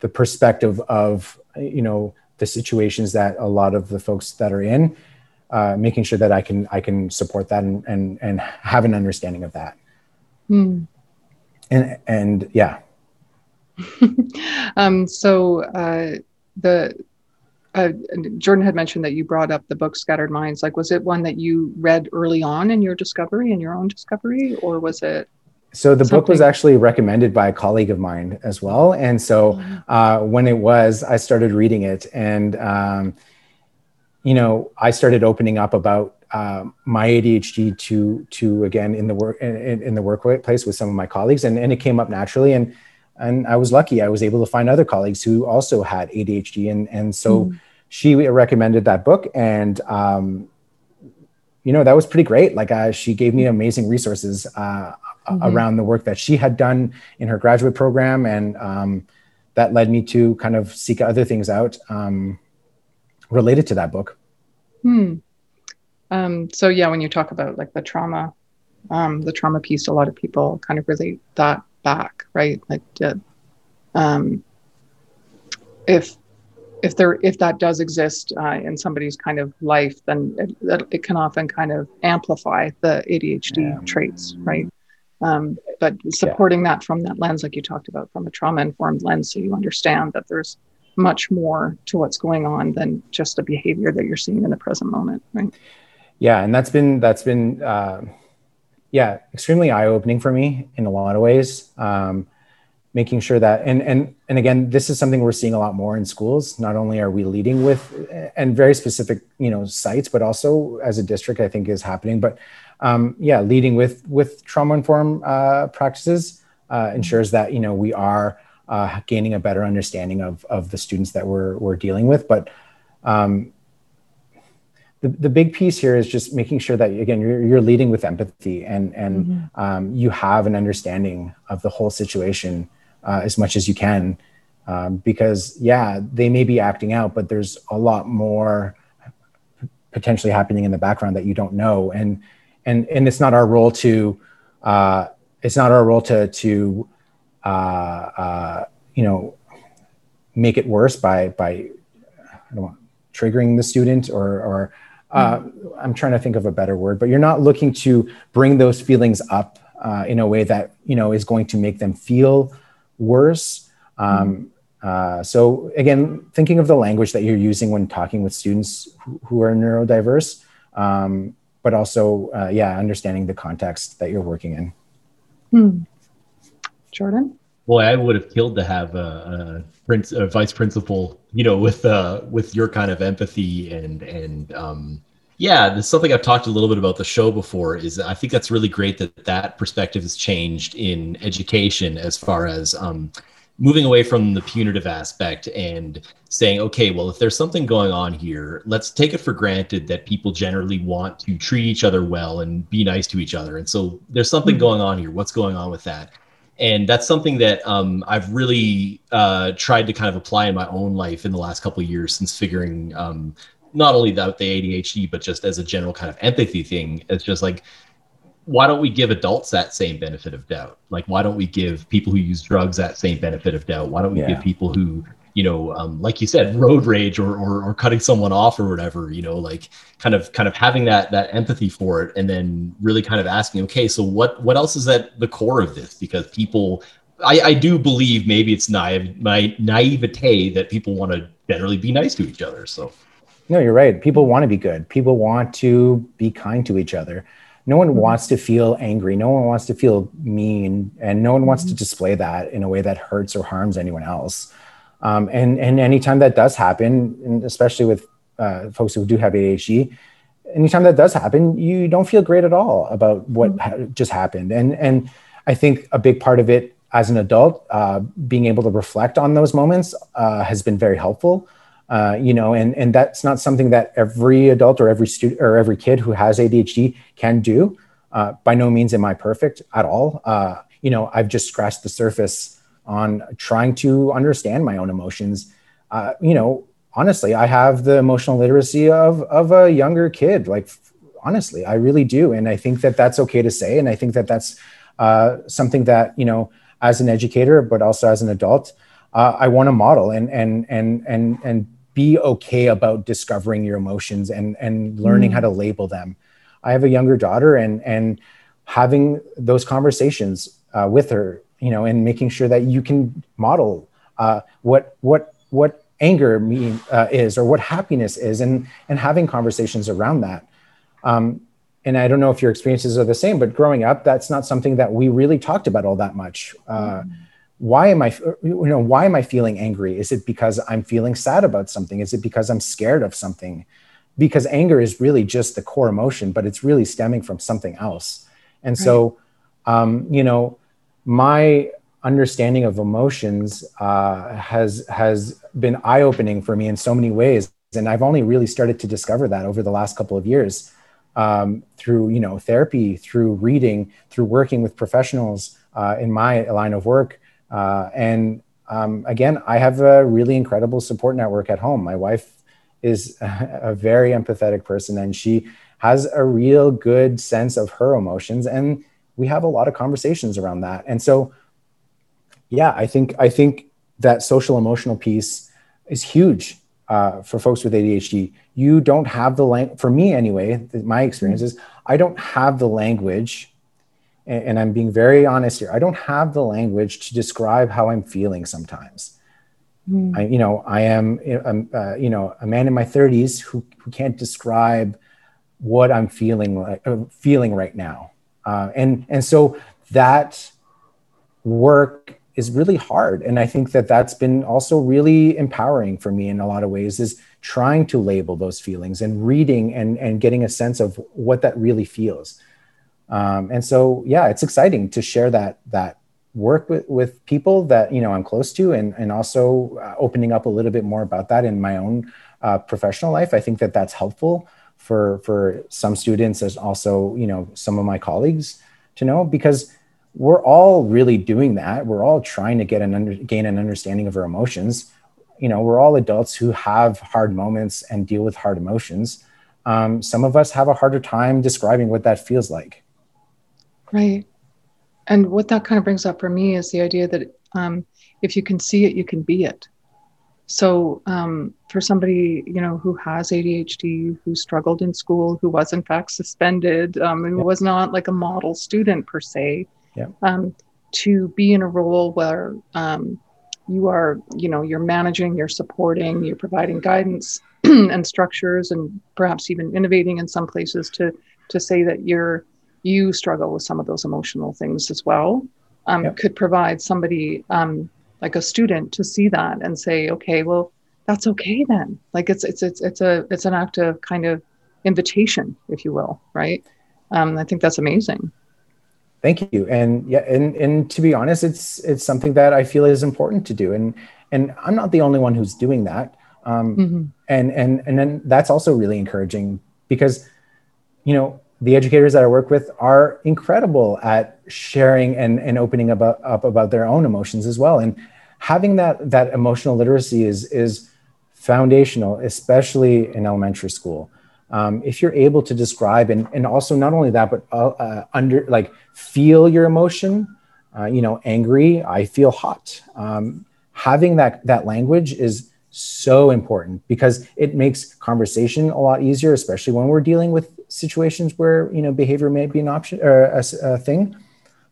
the perspective of you know the situations that a lot of the folks that are in, uh, making sure that I can I can support that and and, and have an understanding of that. Mm. And and yeah. um, so uh, the uh, Jordan had mentioned that you brought up the book Scattered Minds. Like, was it one that you read early on in your discovery, in your own discovery, or was it? So the something? book was actually recommended by a colleague of mine as well, and so mm-hmm. uh, when it was, I started reading it, and um, you know, I started opening up about uh, my ADHD to to again in the work in, in the workplace with some of my colleagues, and and it came up naturally, and and I was lucky. I was able to find other colleagues who also had ADHD, and and so mm. she recommended that book, and um, you know that was pretty great. Like uh, she gave me amazing resources uh, mm-hmm. around the work that she had done in her graduate program, and um, that led me to kind of seek other things out um, related to that book. Hmm. Um, so yeah, when you talk about like the trauma, um, the trauma piece, a lot of people kind of relate that back, right? Like, um, if if there if that does exist uh, in somebody's kind of life, then it, it, can often kind of amplify the ADHD yeah. traits, right? Um, but supporting yeah. that from that lens, like you talked about, from a trauma informed lens, so you understand that there's much more to what's going on than just a behavior that you're seeing in the present moment, right? Yeah, and that's been that's been. Uh, yeah, extremely eye opening for me in a lot of ways. Um, making sure that and and and again, this is something we're seeing a lot more in schools. Not only are we leading with and very specific, you know, sites, but also as a district, I think is happening. But um, yeah, leading with with trauma informed uh, practices uh, ensures that you know we are uh, gaining a better understanding of of the students that we're we're dealing with. But um, the, the big piece here is just making sure that again you're, you're leading with empathy and and mm-hmm. um, you have an understanding of the whole situation uh, as much as you can um, because yeah they may be acting out but there's a lot more potentially happening in the background that you don't know and and and it's not our role to uh, it's not our role to to uh, uh you know make it worse by by I don't want triggering the student or or uh, I'm trying to think of a better word, but you're not looking to bring those feelings up uh, in a way that you know is going to make them feel worse. Um, uh, so again, thinking of the language that you're using when talking with students who, who are neurodiverse, um, but also uh, yeah, understanding the context that you're working in. Hmm. Jordan. Boy, I would have killed to have a, a, prince, a vice principal, you know, with uh, with your kind of empathy and and um, yeah, there's something I've talked a little bit about the show before. Is I think that's really great that that perspective has changed in education as far as um, moving away from the punitive aspect and saying, okay, well, if there's something going on here, let's take it for granted that people generally want to treat each other well and be nice to each other. And so there's something mm-hmm. going on here. What's going on with that? And that's something that um, I've really uh, tried to kind of apply in my own life in the last couple of years since figuring um, not only that the ADHD, but just as a general kind of empathy thing. It's just like, why don't we give adults that same benefit of doubt? Like, why don't we give people who use drugs that same benefit of doubt? Why don't we yeah. give people who you know um, like you said road rage or, or or cutting someone off or whatever you know like kind of kind of having that that empathy for it and then really kind of asking okay so what what else is at the core of this? Because people i i do believe maybe it's naive my naivete that people want to generally be nice to each other so. No you're right. People want to be good. People want to be kind to each other. No one mm-hmm. wants to feel angry. No one wants to feel mean. And no one wants to mm-hmm. display that in a way that hurts or harms anyone else um, and and anytime that does happen, and especially with uh, folks who do have ADHD, anytime that does happen, you don't feel great at all about what mm-hmm. ha- just happened. And and I think a big part of it as an adult, uh, being able to reflect on those moments uh, has been very helpful. Uh, you know, and and that's not something that every adult or every student or every kid who has ADHD can do. Uh, by no means am I perfect at all. Uh, you know, I've just scratched the surface on trying to understand my own emotions. Uh, you know, honestly, I have the emotional literacy of of a younger kid. Like, honestly, I really do, and I think that that's okay to say, and I think that that's uh, something that you know, as an educator, but also as an adult, uh, I want to model and and and and and be okay about discovering your emotions and and learning mm. how to label them. I have a younger daughter, and and having those conversations uh, with her you know, and making sure that you can model uh, what what what anger mean uh, is or what happiness is, and and having conversations around that. Um, and I don't know if your experiences are the same, but growing up, that's not something that we really talked about all that much. Uh, why am I, you know, why am I feeling angry? Is it because I'm feeling sad about something? Is it because I'm scared of something? Because anger is really just the core emotion, but it's really stemming from something else. And right. so, um, you know, my understanding of emotions uh, has has been eye opening for me in so many ways, and I've only really started to discover that over the last couple of years um, through you know therapy, through reading, through working with professionals uh, in my line of work, uh, and um, again, I have a really incredible support network at home. My wife is a very empathetic person, and she has a real good sense of her emotions. And we have a lot of conversations around that. And so, yeah, I think I think that social emotional piece is huge uh, for folks with ADHD. You don't have the language, for me anyway, my experience is I don't have the language, and, and, I'm being very honest here, I don't have the language to describe how I'm feeling sometimes. Mm. I, you know, I am, uh, you know, a man in my 30s who, who can't describe what I'm feeling like, uh, feeling right now. Uh, and and so that work is really hard. And i think that that's been also really empowering for me in a lot of ways is trying to label those feelings and reading and and getting a sense of what that really feels. Um, and so yeah it's exciting to share that that work with, with people that you know i'm close to and and also uh, opening up a little bit more about that in my own uh, professional life. I think that that's helpful for for some students as also you know some of my colleagues to know because we're all really doing that. We're all trying to get an under, gain an understanding of our emotions. You know we're all adults who have hard moments and deal with hard emotions. Um, some of us have a harder time describing what that feels like. Right. And what that kind of brings up for me is the idea that um, if you can see it you can be it so um, for somebody you know who has ADHD, who struggled in school, who was in fact suspended, um, and was not like a model student per se, um, to be in a role where um, you are you know you're managing, you're supporting, you're providing guidance and structures, and perhaps even innovating in some places to to say that you're you struggle with some of those emotional things as well, um, could provide somebody um, like a student to see that and say okay well that's okay then. Like it's it's it's it's a it's an act of kind of invitation if you will right? Um, i think that's amazing. Thank you. And yeah and and to be honest it's it's something that i feel is important to do. And and i'm not the only one who's doing that. Um, mm-hmm. and and and then that's also really encouraging because you know the educators that I work with are incredible at sharing and, and opening about, up about their own emotions as well. And having that, that emotional literacy is, is foundational, especially in elementary school. Um, if you're able to describe and, and also not only that, but uh, uh, under like feel your emotion, uh, you know, angry, I feel hot. Um, having that that language is so important because it makes conversation a lot easier, especially when we're dealing with situations where you know behavior may be an option or a, a thing.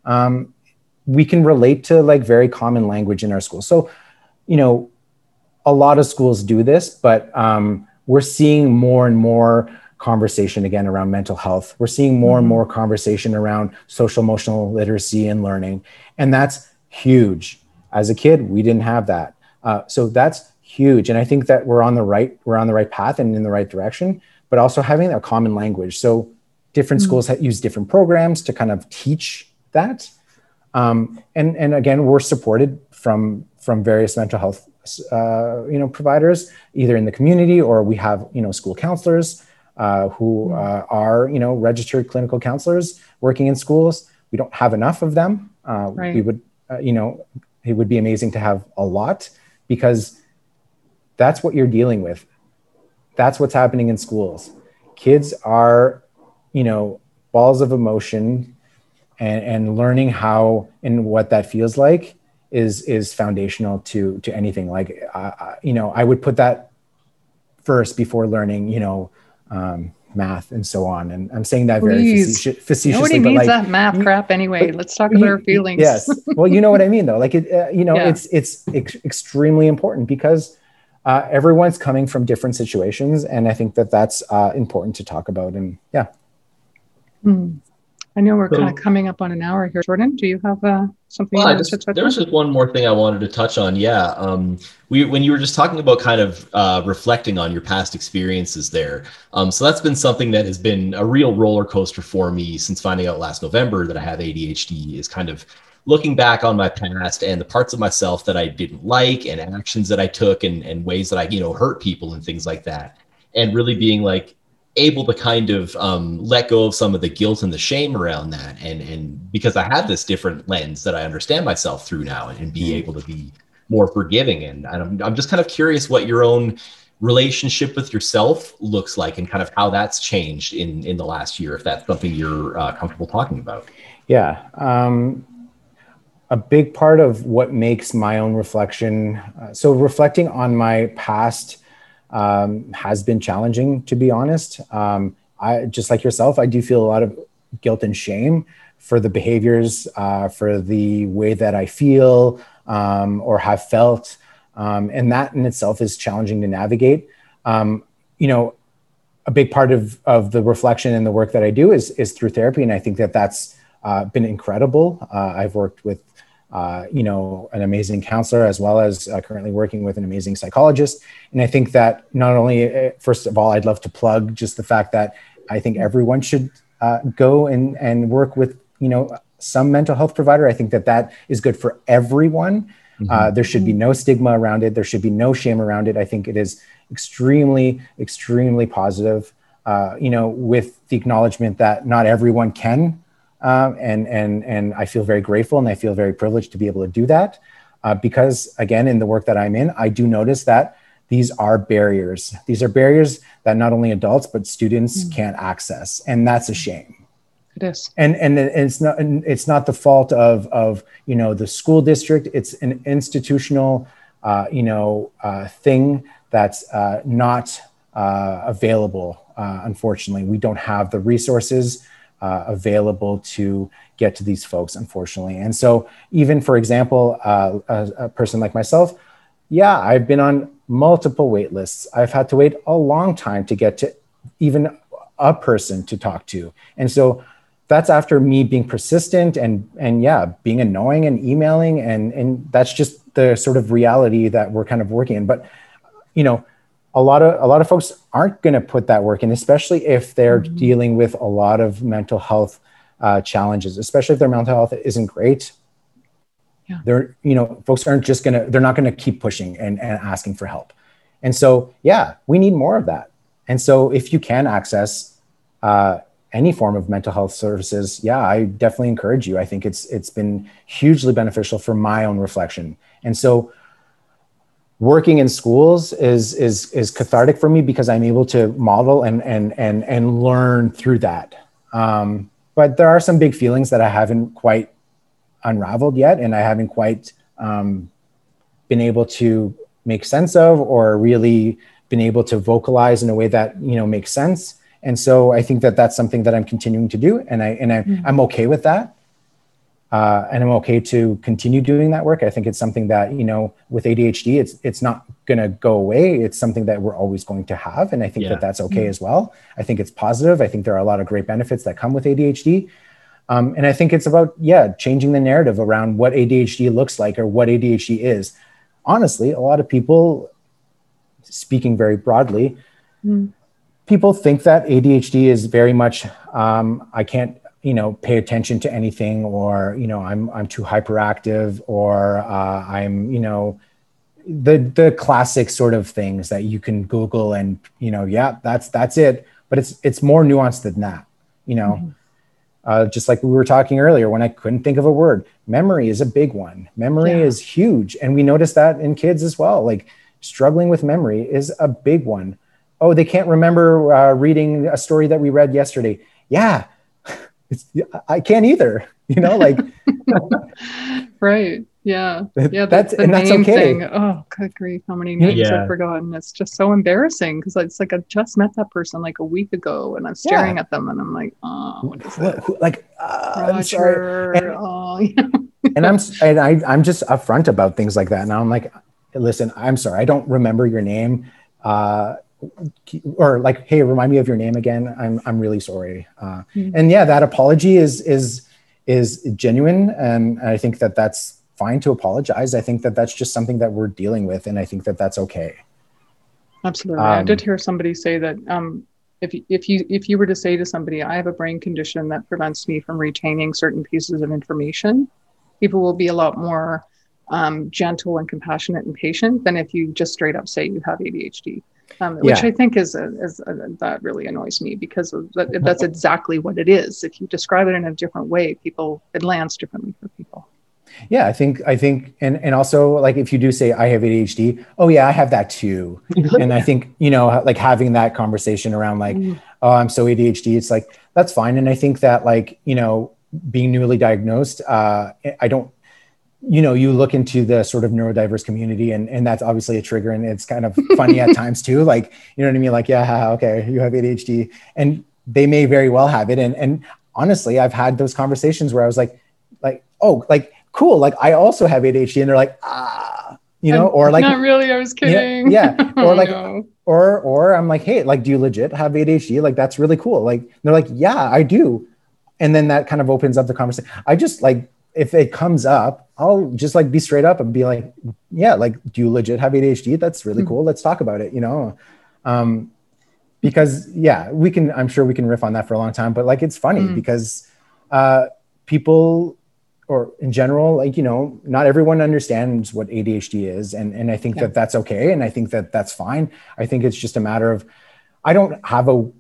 Um, we can relate to like very common language in our schools. So, you know, a lot of schools do this, but um, we're seeing more and more conversation again around mental health. We're seeing more mm-hmm. and more conversation around social emotional literacy and learning, and that's huge. As a kid, we didn't have that, uh, so that's huge. And I think that we're on the right we're on the right path and in the right direction. But also having a common language. So different mm-hmm. schools use different programs to kind of teach that. Um, and and again, we're supported from from various mental health uh, you know providers either in the community or we have you know school counselors uh, who hmm. uh, are you know registered clinical counselors working in schools we don't have enough of them uh, right. we would uh, you know it would be amazing to have a lot because that's what you're dealing with that's what's happening in schools. Kids are you know balls of emotion and, and learning how and what that feels like is is foundational to to anything. Like uh, you know i would put that first before learning you know um, math and so on. And i'm saying that very facetiously nobody needs like, that math crap anyway. let's talk about our feelings. Yes. Well you know what i mean though. Like it uh, you know yeah. it's it's ex- extremely important because uh, everyone's coming from different situations and i think that that's uh, important to talk about and yeah hmm. I know we're so, kind of coming up on an hour here. Jordan, do you have uh, something? Well, just, there was just one more thing I wanted to touch on. Yeah, um, we when you were just talking about kind of uh, reflecting on your past experiences there. Um, so that's been something that has been a real roller coaster for me since finding out last November that I have ADHD. Is kind of looking back on my past and the parts of myself that I didn't like and actions that I took and, and ways that I you know hurt people and things like that, and really being like able to kind of um, let go of some of the guilt and the shame around that and and because i have this different lens that i understand myself through now and, and be mm-hmm. able to be more forgiving. And I'm, I'm just kind of curious what your own relationship with yourself looks like and kind of how that's changed in in the last year if that's something you're uh, comfortable talking about. Yeah um, a big part of what makes my own reflection uh, so reflecting on my past um, has been challenging, to be honest. Um, I just like yourself, I do feel a lot of guilt and shame for the behaviors, uh, for the way that I feel um, or have felt, um, and that in itself is challenging to navigate. Um, you know, a big part of of the reflection and the work that I do is is through therapy, and I think that that's uh, been incredible. Uh, I've worked with uh, you know, an amazing counselor as well as uh, currently working with an amazing psychologist. And I think that not only, uh, first of all, I'd love to plug just the fact that I think everyone should uh, go and, and work with, you know, some mental health provider. I think that that is good for everyone. Mm-hmm. Uh, there should be no stigma around it. There should be no shame around it. I think it is extremely, extremely positive. Uh, you know, with the acknowledgement that not everyone can um, and and and I feel very grateful and I feel very privileged to be able to do that. Uh, because again in the work that I'm in I do notice that these are barriers. These are barriers that not only adults but students mm. can't access. And that's a shame. It is. And and it's not it's not the fault of of you know the school district. It's an institutional uh, you know uh, thing that's uh, not uh, available uh, unfortunately. We don't have the resources uh, available to get to these folks, unfortunately. And so, even for example, uh, a, a, person like myself, yeah, I've been on multiple wait lists. I've had to wait a long time to get to even a person to talk to. And so, that's after me being persistent and and yeah, being annoying and emailing and and that's just the sort of reality that we're kind of working in. But you know, a lot of a lot of folks aren't going to put that work in, especially if they're mm-hmm. dealing with a lot of mental health uh, challenges, especially if their mental health isn't great. Yeah. They're, you know, folks aren't just gonna, they're not gonna keep pushing and, and asking for help. And so, yeah, we need more of that. And so, if you can access uh, any form of mental health services, yeah, I definitely encourage you. I think it's it's been hugely beneficial for my own reflection. And so, working in schools is is is cathartic for me because I'm able to model and and and and learn through that. Um, but there are some big feelings that I haven't quite unraveled yet, and I haven't quite um, been able to make sense of or really been able to vocalize in a way that you know makes sense and so i think that that's something that i'm continuing to do and i and I, mm-hmm. i'm okay with that uh, and i'm okay to continue doing that work i think it's something that you know with adhd it's it's not going to go away it's something that we're always going to have and i think yeah. that that's okay mm-hmm. as well i think it's positive i think there are a lot of great benefits that come with adhd um, and i think it's about yeah changing the narrative around what adhd looks like or what adhd is honestly a lot of people speaking very broadly, mm. people think that ADHD is very much um, I can't you know pay attention to anything or you know I'm I'm too hyperactive or uh, I'm you know the the classic sort of things that you can Google and you know yeah that's that's it but it's it's more nuanced than that you know. Mm-hmm. Uh, just like we were talking earlier when i couldn't think of a word memory is a big one memory yeah. is huge and we notice that in kids as well like struggling with memory is a big one. Oh, they can't remember uh, reading a story that we read yesterday. Yeah, I can't either. You know, like right. Yeah. Yeah. That's the and that's okay. Thing. Oh, good grief. How many names yeah. I've forgotten. It's just so embarrassing because it's like I just met that person like a week ago and I'm staring yeah. at them and I'm like, oh, what is it? Like, uh, Roger. And, oh, and I'm, and I, I'm just upfront about things like that. And I'm like, listen, I'm sorry, I don't remember your name. Uh, or like, hey, remind me of your name again. I'm I'm really sorry. Uh, mm-hmm. And yeah, that apology is is is genuine, and I think that that's fine to apologize. I think that that's just something that we're dealing with, and I think that that's okay. Absolutely, um, I did hear somebody say that um, if if you if you were to say to somebody, I have a brain condition that prevents me from retaining certain pieces of information, people will be a lot more um, gentle and compassionate and patient than if you just straight up say you have ADHD. Um, which yeah. I think is, a, is a, that really annoys me because that, that's exactly what it is. If you describe it in a different way, people it lands differently for people. Yeah, I think I think and and also like if you do say I have ADHD, oh yeah, I have that too. and I think, you know, like having that conversation around like, mm. oh, I'm so ADHD, it's like that's fine. And I think that like, you know, being newly diagnosed, uh, I don't you know you look into the sort of neurodiverse community and and that's obviously a trigger and it's kind of funny at times too. Like you know what i mean? Like yeah okay you have adhd and they may very well have it. And and honestly i've had those conversations where i was like like oh like cool. Like i also have adhd and they're like ah you know or like not really i was kidding. yeah, yeah. or like no. or or i'm like hey like do you legit have adhd like that's really cool. Like they're like yeah i do. And then that kind of opens up the conversation. I just like if it comes up, I'll just like be straight up and be like, yeah, like, do you legit have ADHD? That's really mm-hmm. cool. Let's talk about it, you know? Um, because yeah, we can, I'm sure we can riff on that for a long time, but like, it's funny mm-hmm. because uh, people or in general, like, you know, not everyone understands what ADHD is. And, and I think yeah. that that's okay. And I think that that's fine. I think it's just a matter of, I don't have a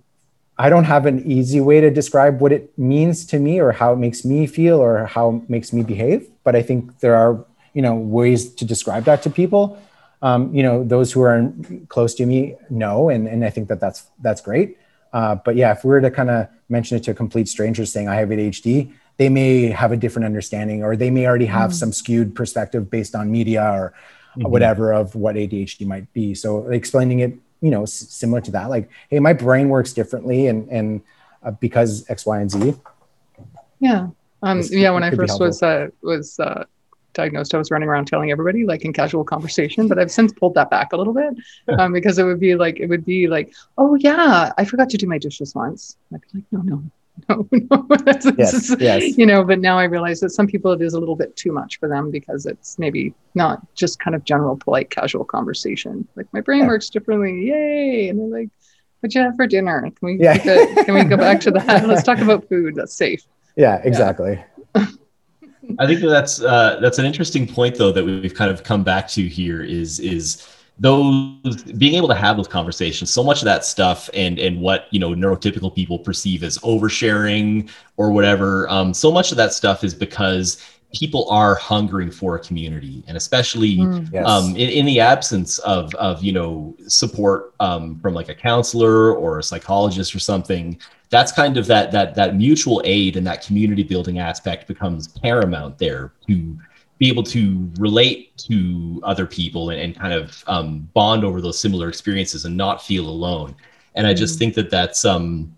I don't have an easy way to describe what it means to me or how it makes me feel or how it makes me behave. But I think there are, you know, ways to describe that to people. Um, you know, those who are close to me know, and, and I think that that's, that's great. Uh, but yeah, if we were to kind of mention it to a complete strangers saying I have ADHD, they may have a different understanding or they may already have mm some skewed perspective based on media or mm-hmm. whatever of what ADHD might be. So explaining it you know s- similar to that like hey my brain works differently and and uh, because x y and z. Yeah. Um yeah when i first was uh was uh diagnosed i was running around telling everybody like in casual conversation but i've since pulled that back a little bit um, because it would be like it would be like oh yeah i forgot to do my dishes once. I'd be like no no no, no. yes, yes. you know, but now I realize that some people it is a little bit too much for them because it's maybe not just kind of general, polite, casual conversation. Like my brain yeah. works differently, yay! And they're like, "What'd you have for dinner? Can we yeah. can we go back to that? Let's talk about food. That's safe." Yeah, exactly. Yeah. I think that's uh, that's an interesting point though that we've kind of come back to here is is those being able to have those conversations so much of that stuff and and what you know neurotypical people perceive as oversharing or whatever um, so much of that stuff is because people are hungering for a community and especially mm, yes. um, in, in, the absence of of you know support um, from like a counselor or a psychologist or something that's kind of that that that mutual aid and that community building aspect becomes paramount there to be able to relate to other people and, and kind of um, bond over those similar experiences and not feel alone. And I just mm. think that that's um,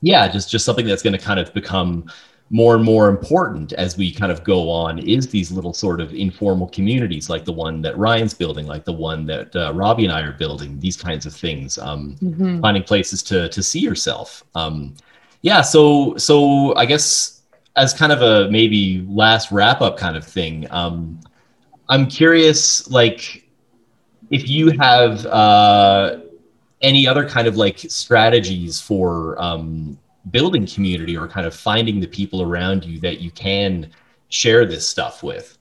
yeah, just just something that's going to kind of become more and more important as we kind of go on is these little sort of informal communities like the one that Ryan's building, like the one that uh, Robbie and I are building, these kinds of things, um, mm-hmm. finding places to, to see yourself. Um, yeah. So, so I guess as kind of a maybe last wrap up kind of thing, um, I'm curious, like if you have, uh, any other kind of like strategies for um, building community or kind of finding the people around you that you can share this stuff with?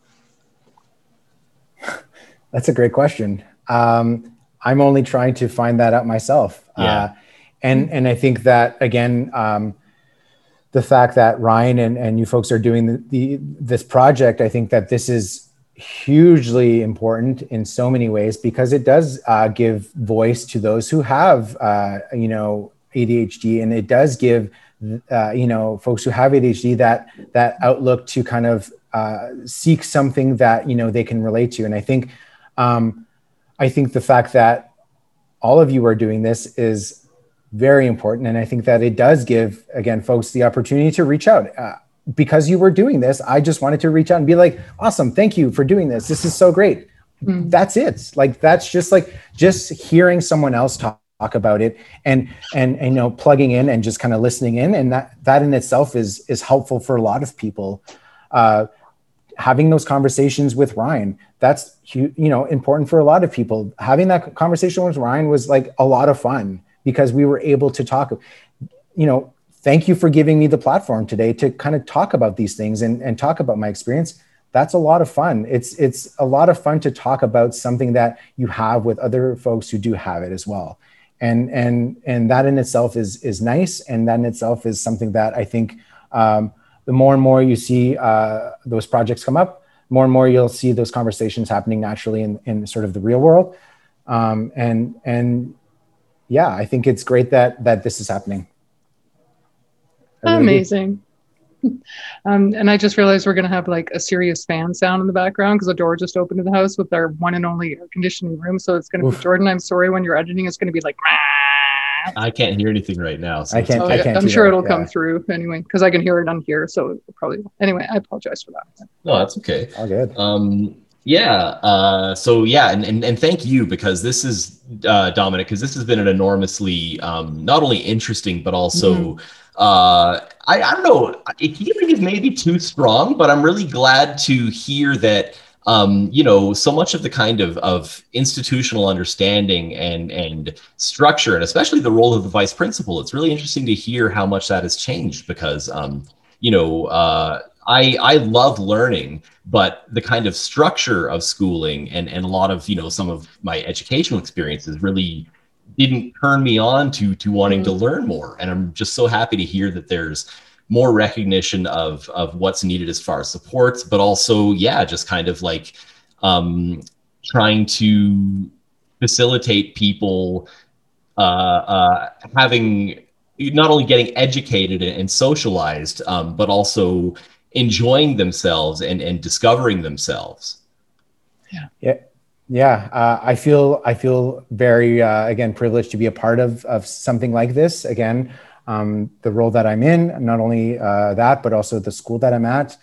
That's a great question. Um, I'm only trying to find that out myself. Yeah. Uh, and, and I think that again, um, the fact that Ryan and, and you folks are doing the, the, this project, I think that this is hugely important in so many ways because it does uh, give voice to those who have, uh, you know, ADHD, and it does give uh, you know folks who have ADHD that that outlook to kind of uh, seek something that you know they can relate to. And I think um, I think the fact that all of you are doing this is very important, and I think that it does give again folks the opportunity to reach out. Uh, because you were doing this, I just wanted to reach out and be like, "Awesome, thank you for doing this. This is so great." Mm. That's it. Like that's just like just hearing someone else talk talk about it and, and and you know plugging in and just kind of listening in and that that in itself is is helpful for a lot of people uh, having those conversations with ryan that's you know important for a lot of people having that conversation with ryan was like a lot of fun because we were able to talk you know thank you for giving me the platform today to kind of talk about these things and, and talk about my experience. That's a lot of fun. It's it's a lot of fun to talk about something that you have with other folks who do have it as well. And and and that in itself is is nice. And that in itself is something that i think um, the more and more you see uh, those projects come up more and more you'll see those conversations happening naturally in, in sort of the real world. Um, and and yeah i think it's great that that this is happening amazing um, and I just realized we're going to have like a serious fan sound in the background because the door just opened to the house with our one and only air conditioning room. So it's going to be Jordan. I'm sorry when you're editing, it's going to be like. I can't hear anything right now. So I can't. Oh, I can't I'm sure it'll yeah. come through anyway because I can hear it on here. So probably anyway. I apologize for that. No, that's okay. All good. Um, yeah. Uh, so yeah, and, and and thank you because this is uh, Dominic because this has been an enormously um, not only interesting but also. Mm-hmm uh, I, I don't know. Healing is maybe too strong, but I'm really glad to hear that. Um, you know, so much of the kind of of institutional understanding and and structure, and especially the role of the vice principal. It's really interesting to hear how much that has changed because, um, you know, uh, I I love learning, but the kind of structure of schooling and and a lot of you know some of my educational experiences really didn't turn me on to to wanting to mm-hmm. learn more and i'm just so happy to hear that there's more recognition of of what's needed as far as supports but also yeah just kind of like um trying to facilitate people uh, uh, having not only getting educated and socialized, um, but also enjoying themselves and, and discovering themselves. Yeah. Yeah. Yeah, uh, I feel I feel very uh, again privileged to be a part of of something like this. Again, um, the role that I'm in, not only uh, that, but also the school that I'm at.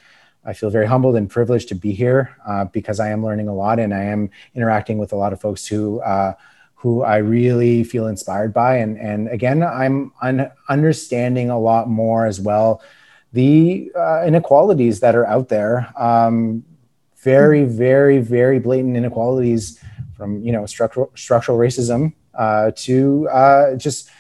I feel very humbled and privileged to be here uh, because I am learning a lot and I am interacting with a lot of folks who uh, who I really feel inspired by. And and again, I'm un- understanding a lot more as well the uh, inequalities that are out there. Um, very, very, very blatant inequalities from you know structural structural racism uh, to uh, just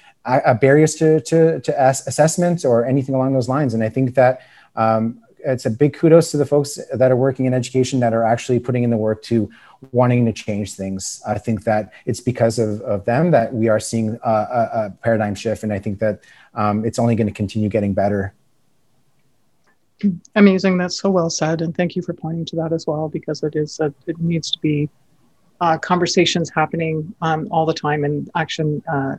barriers to to, to ass- assessment or anything along those lines. And I think that um, it's a big kudos to the folks that are working in education that are actually putting in the work to wanting to change things. I think that it's because of, of them that we are seeing a, a paradigm shift, and I think that um, it's only going to continue getting better Amazing. That's so well said. And thank you for pointing to that as well, because it is, a, it needs to be uh, conversations happening um, all the time and action, uh,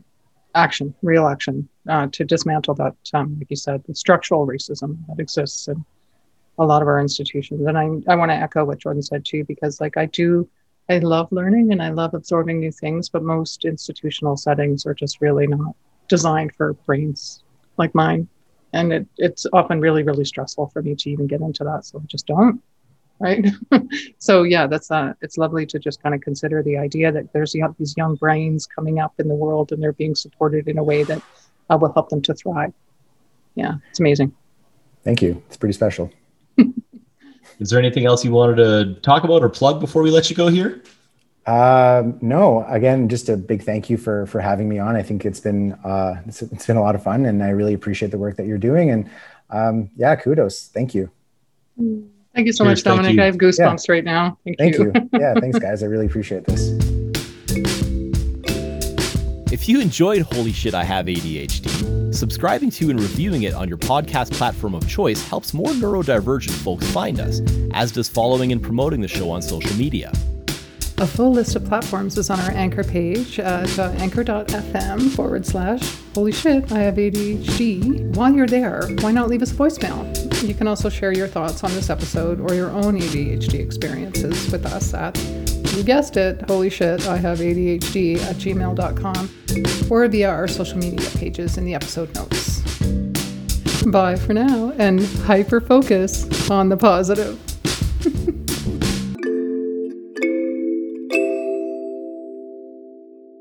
action, real action uh, to dismantle that, um, like you said, the structural racism that exists. in a lot of our institutions. And I, I want to echo what Jordan said too, because like I do, I love learning and I love absorbing new things, but most institutional settings are just really not designed for brains like mine. And it, it's often really, really stressful for me to even get into that. So I just don't. Right. so yeah, that's uh, it's lovely to just kind of consider the idea that there's young, these young brains coming up in the world and they're being supported in a way that uh, will help them to thrive. Yeah, it's amazing. Thank you. It's pretty special. Is there anything else you wanted to talk about or plug before we let you go here? Um, no, again, just a big thank you for for having me on. I think it's been uh, it's, it's been a lot of fun, and I really appreciate the work that you're doing. And um, yeah, kudos. Thank you. Thank you so Cheers, much, Dominic. I have goosebumps yeah. right now. Thank, thank you. you. Yeah, thanks, guys. I really appreciate this. If you enjoyed Holy Shit, I Have ADHD, subscribing to and reviewing it on your podcast platform of choice helps more neurodivergent folks find us, as does following and promoting the show on social media. A full list of platforms is on our anchor page at uh, anchor.fm forward slash holy shit, I have ADHD. While you're there, why not leave us a voicemail? You can also share your thoughts on this episode or your own ADHD experiences with us at you guessed it, holy shit, I have ADHD at gmail.com or via our social media pages in the episode notes. Bye for now and hyper focus on the positive.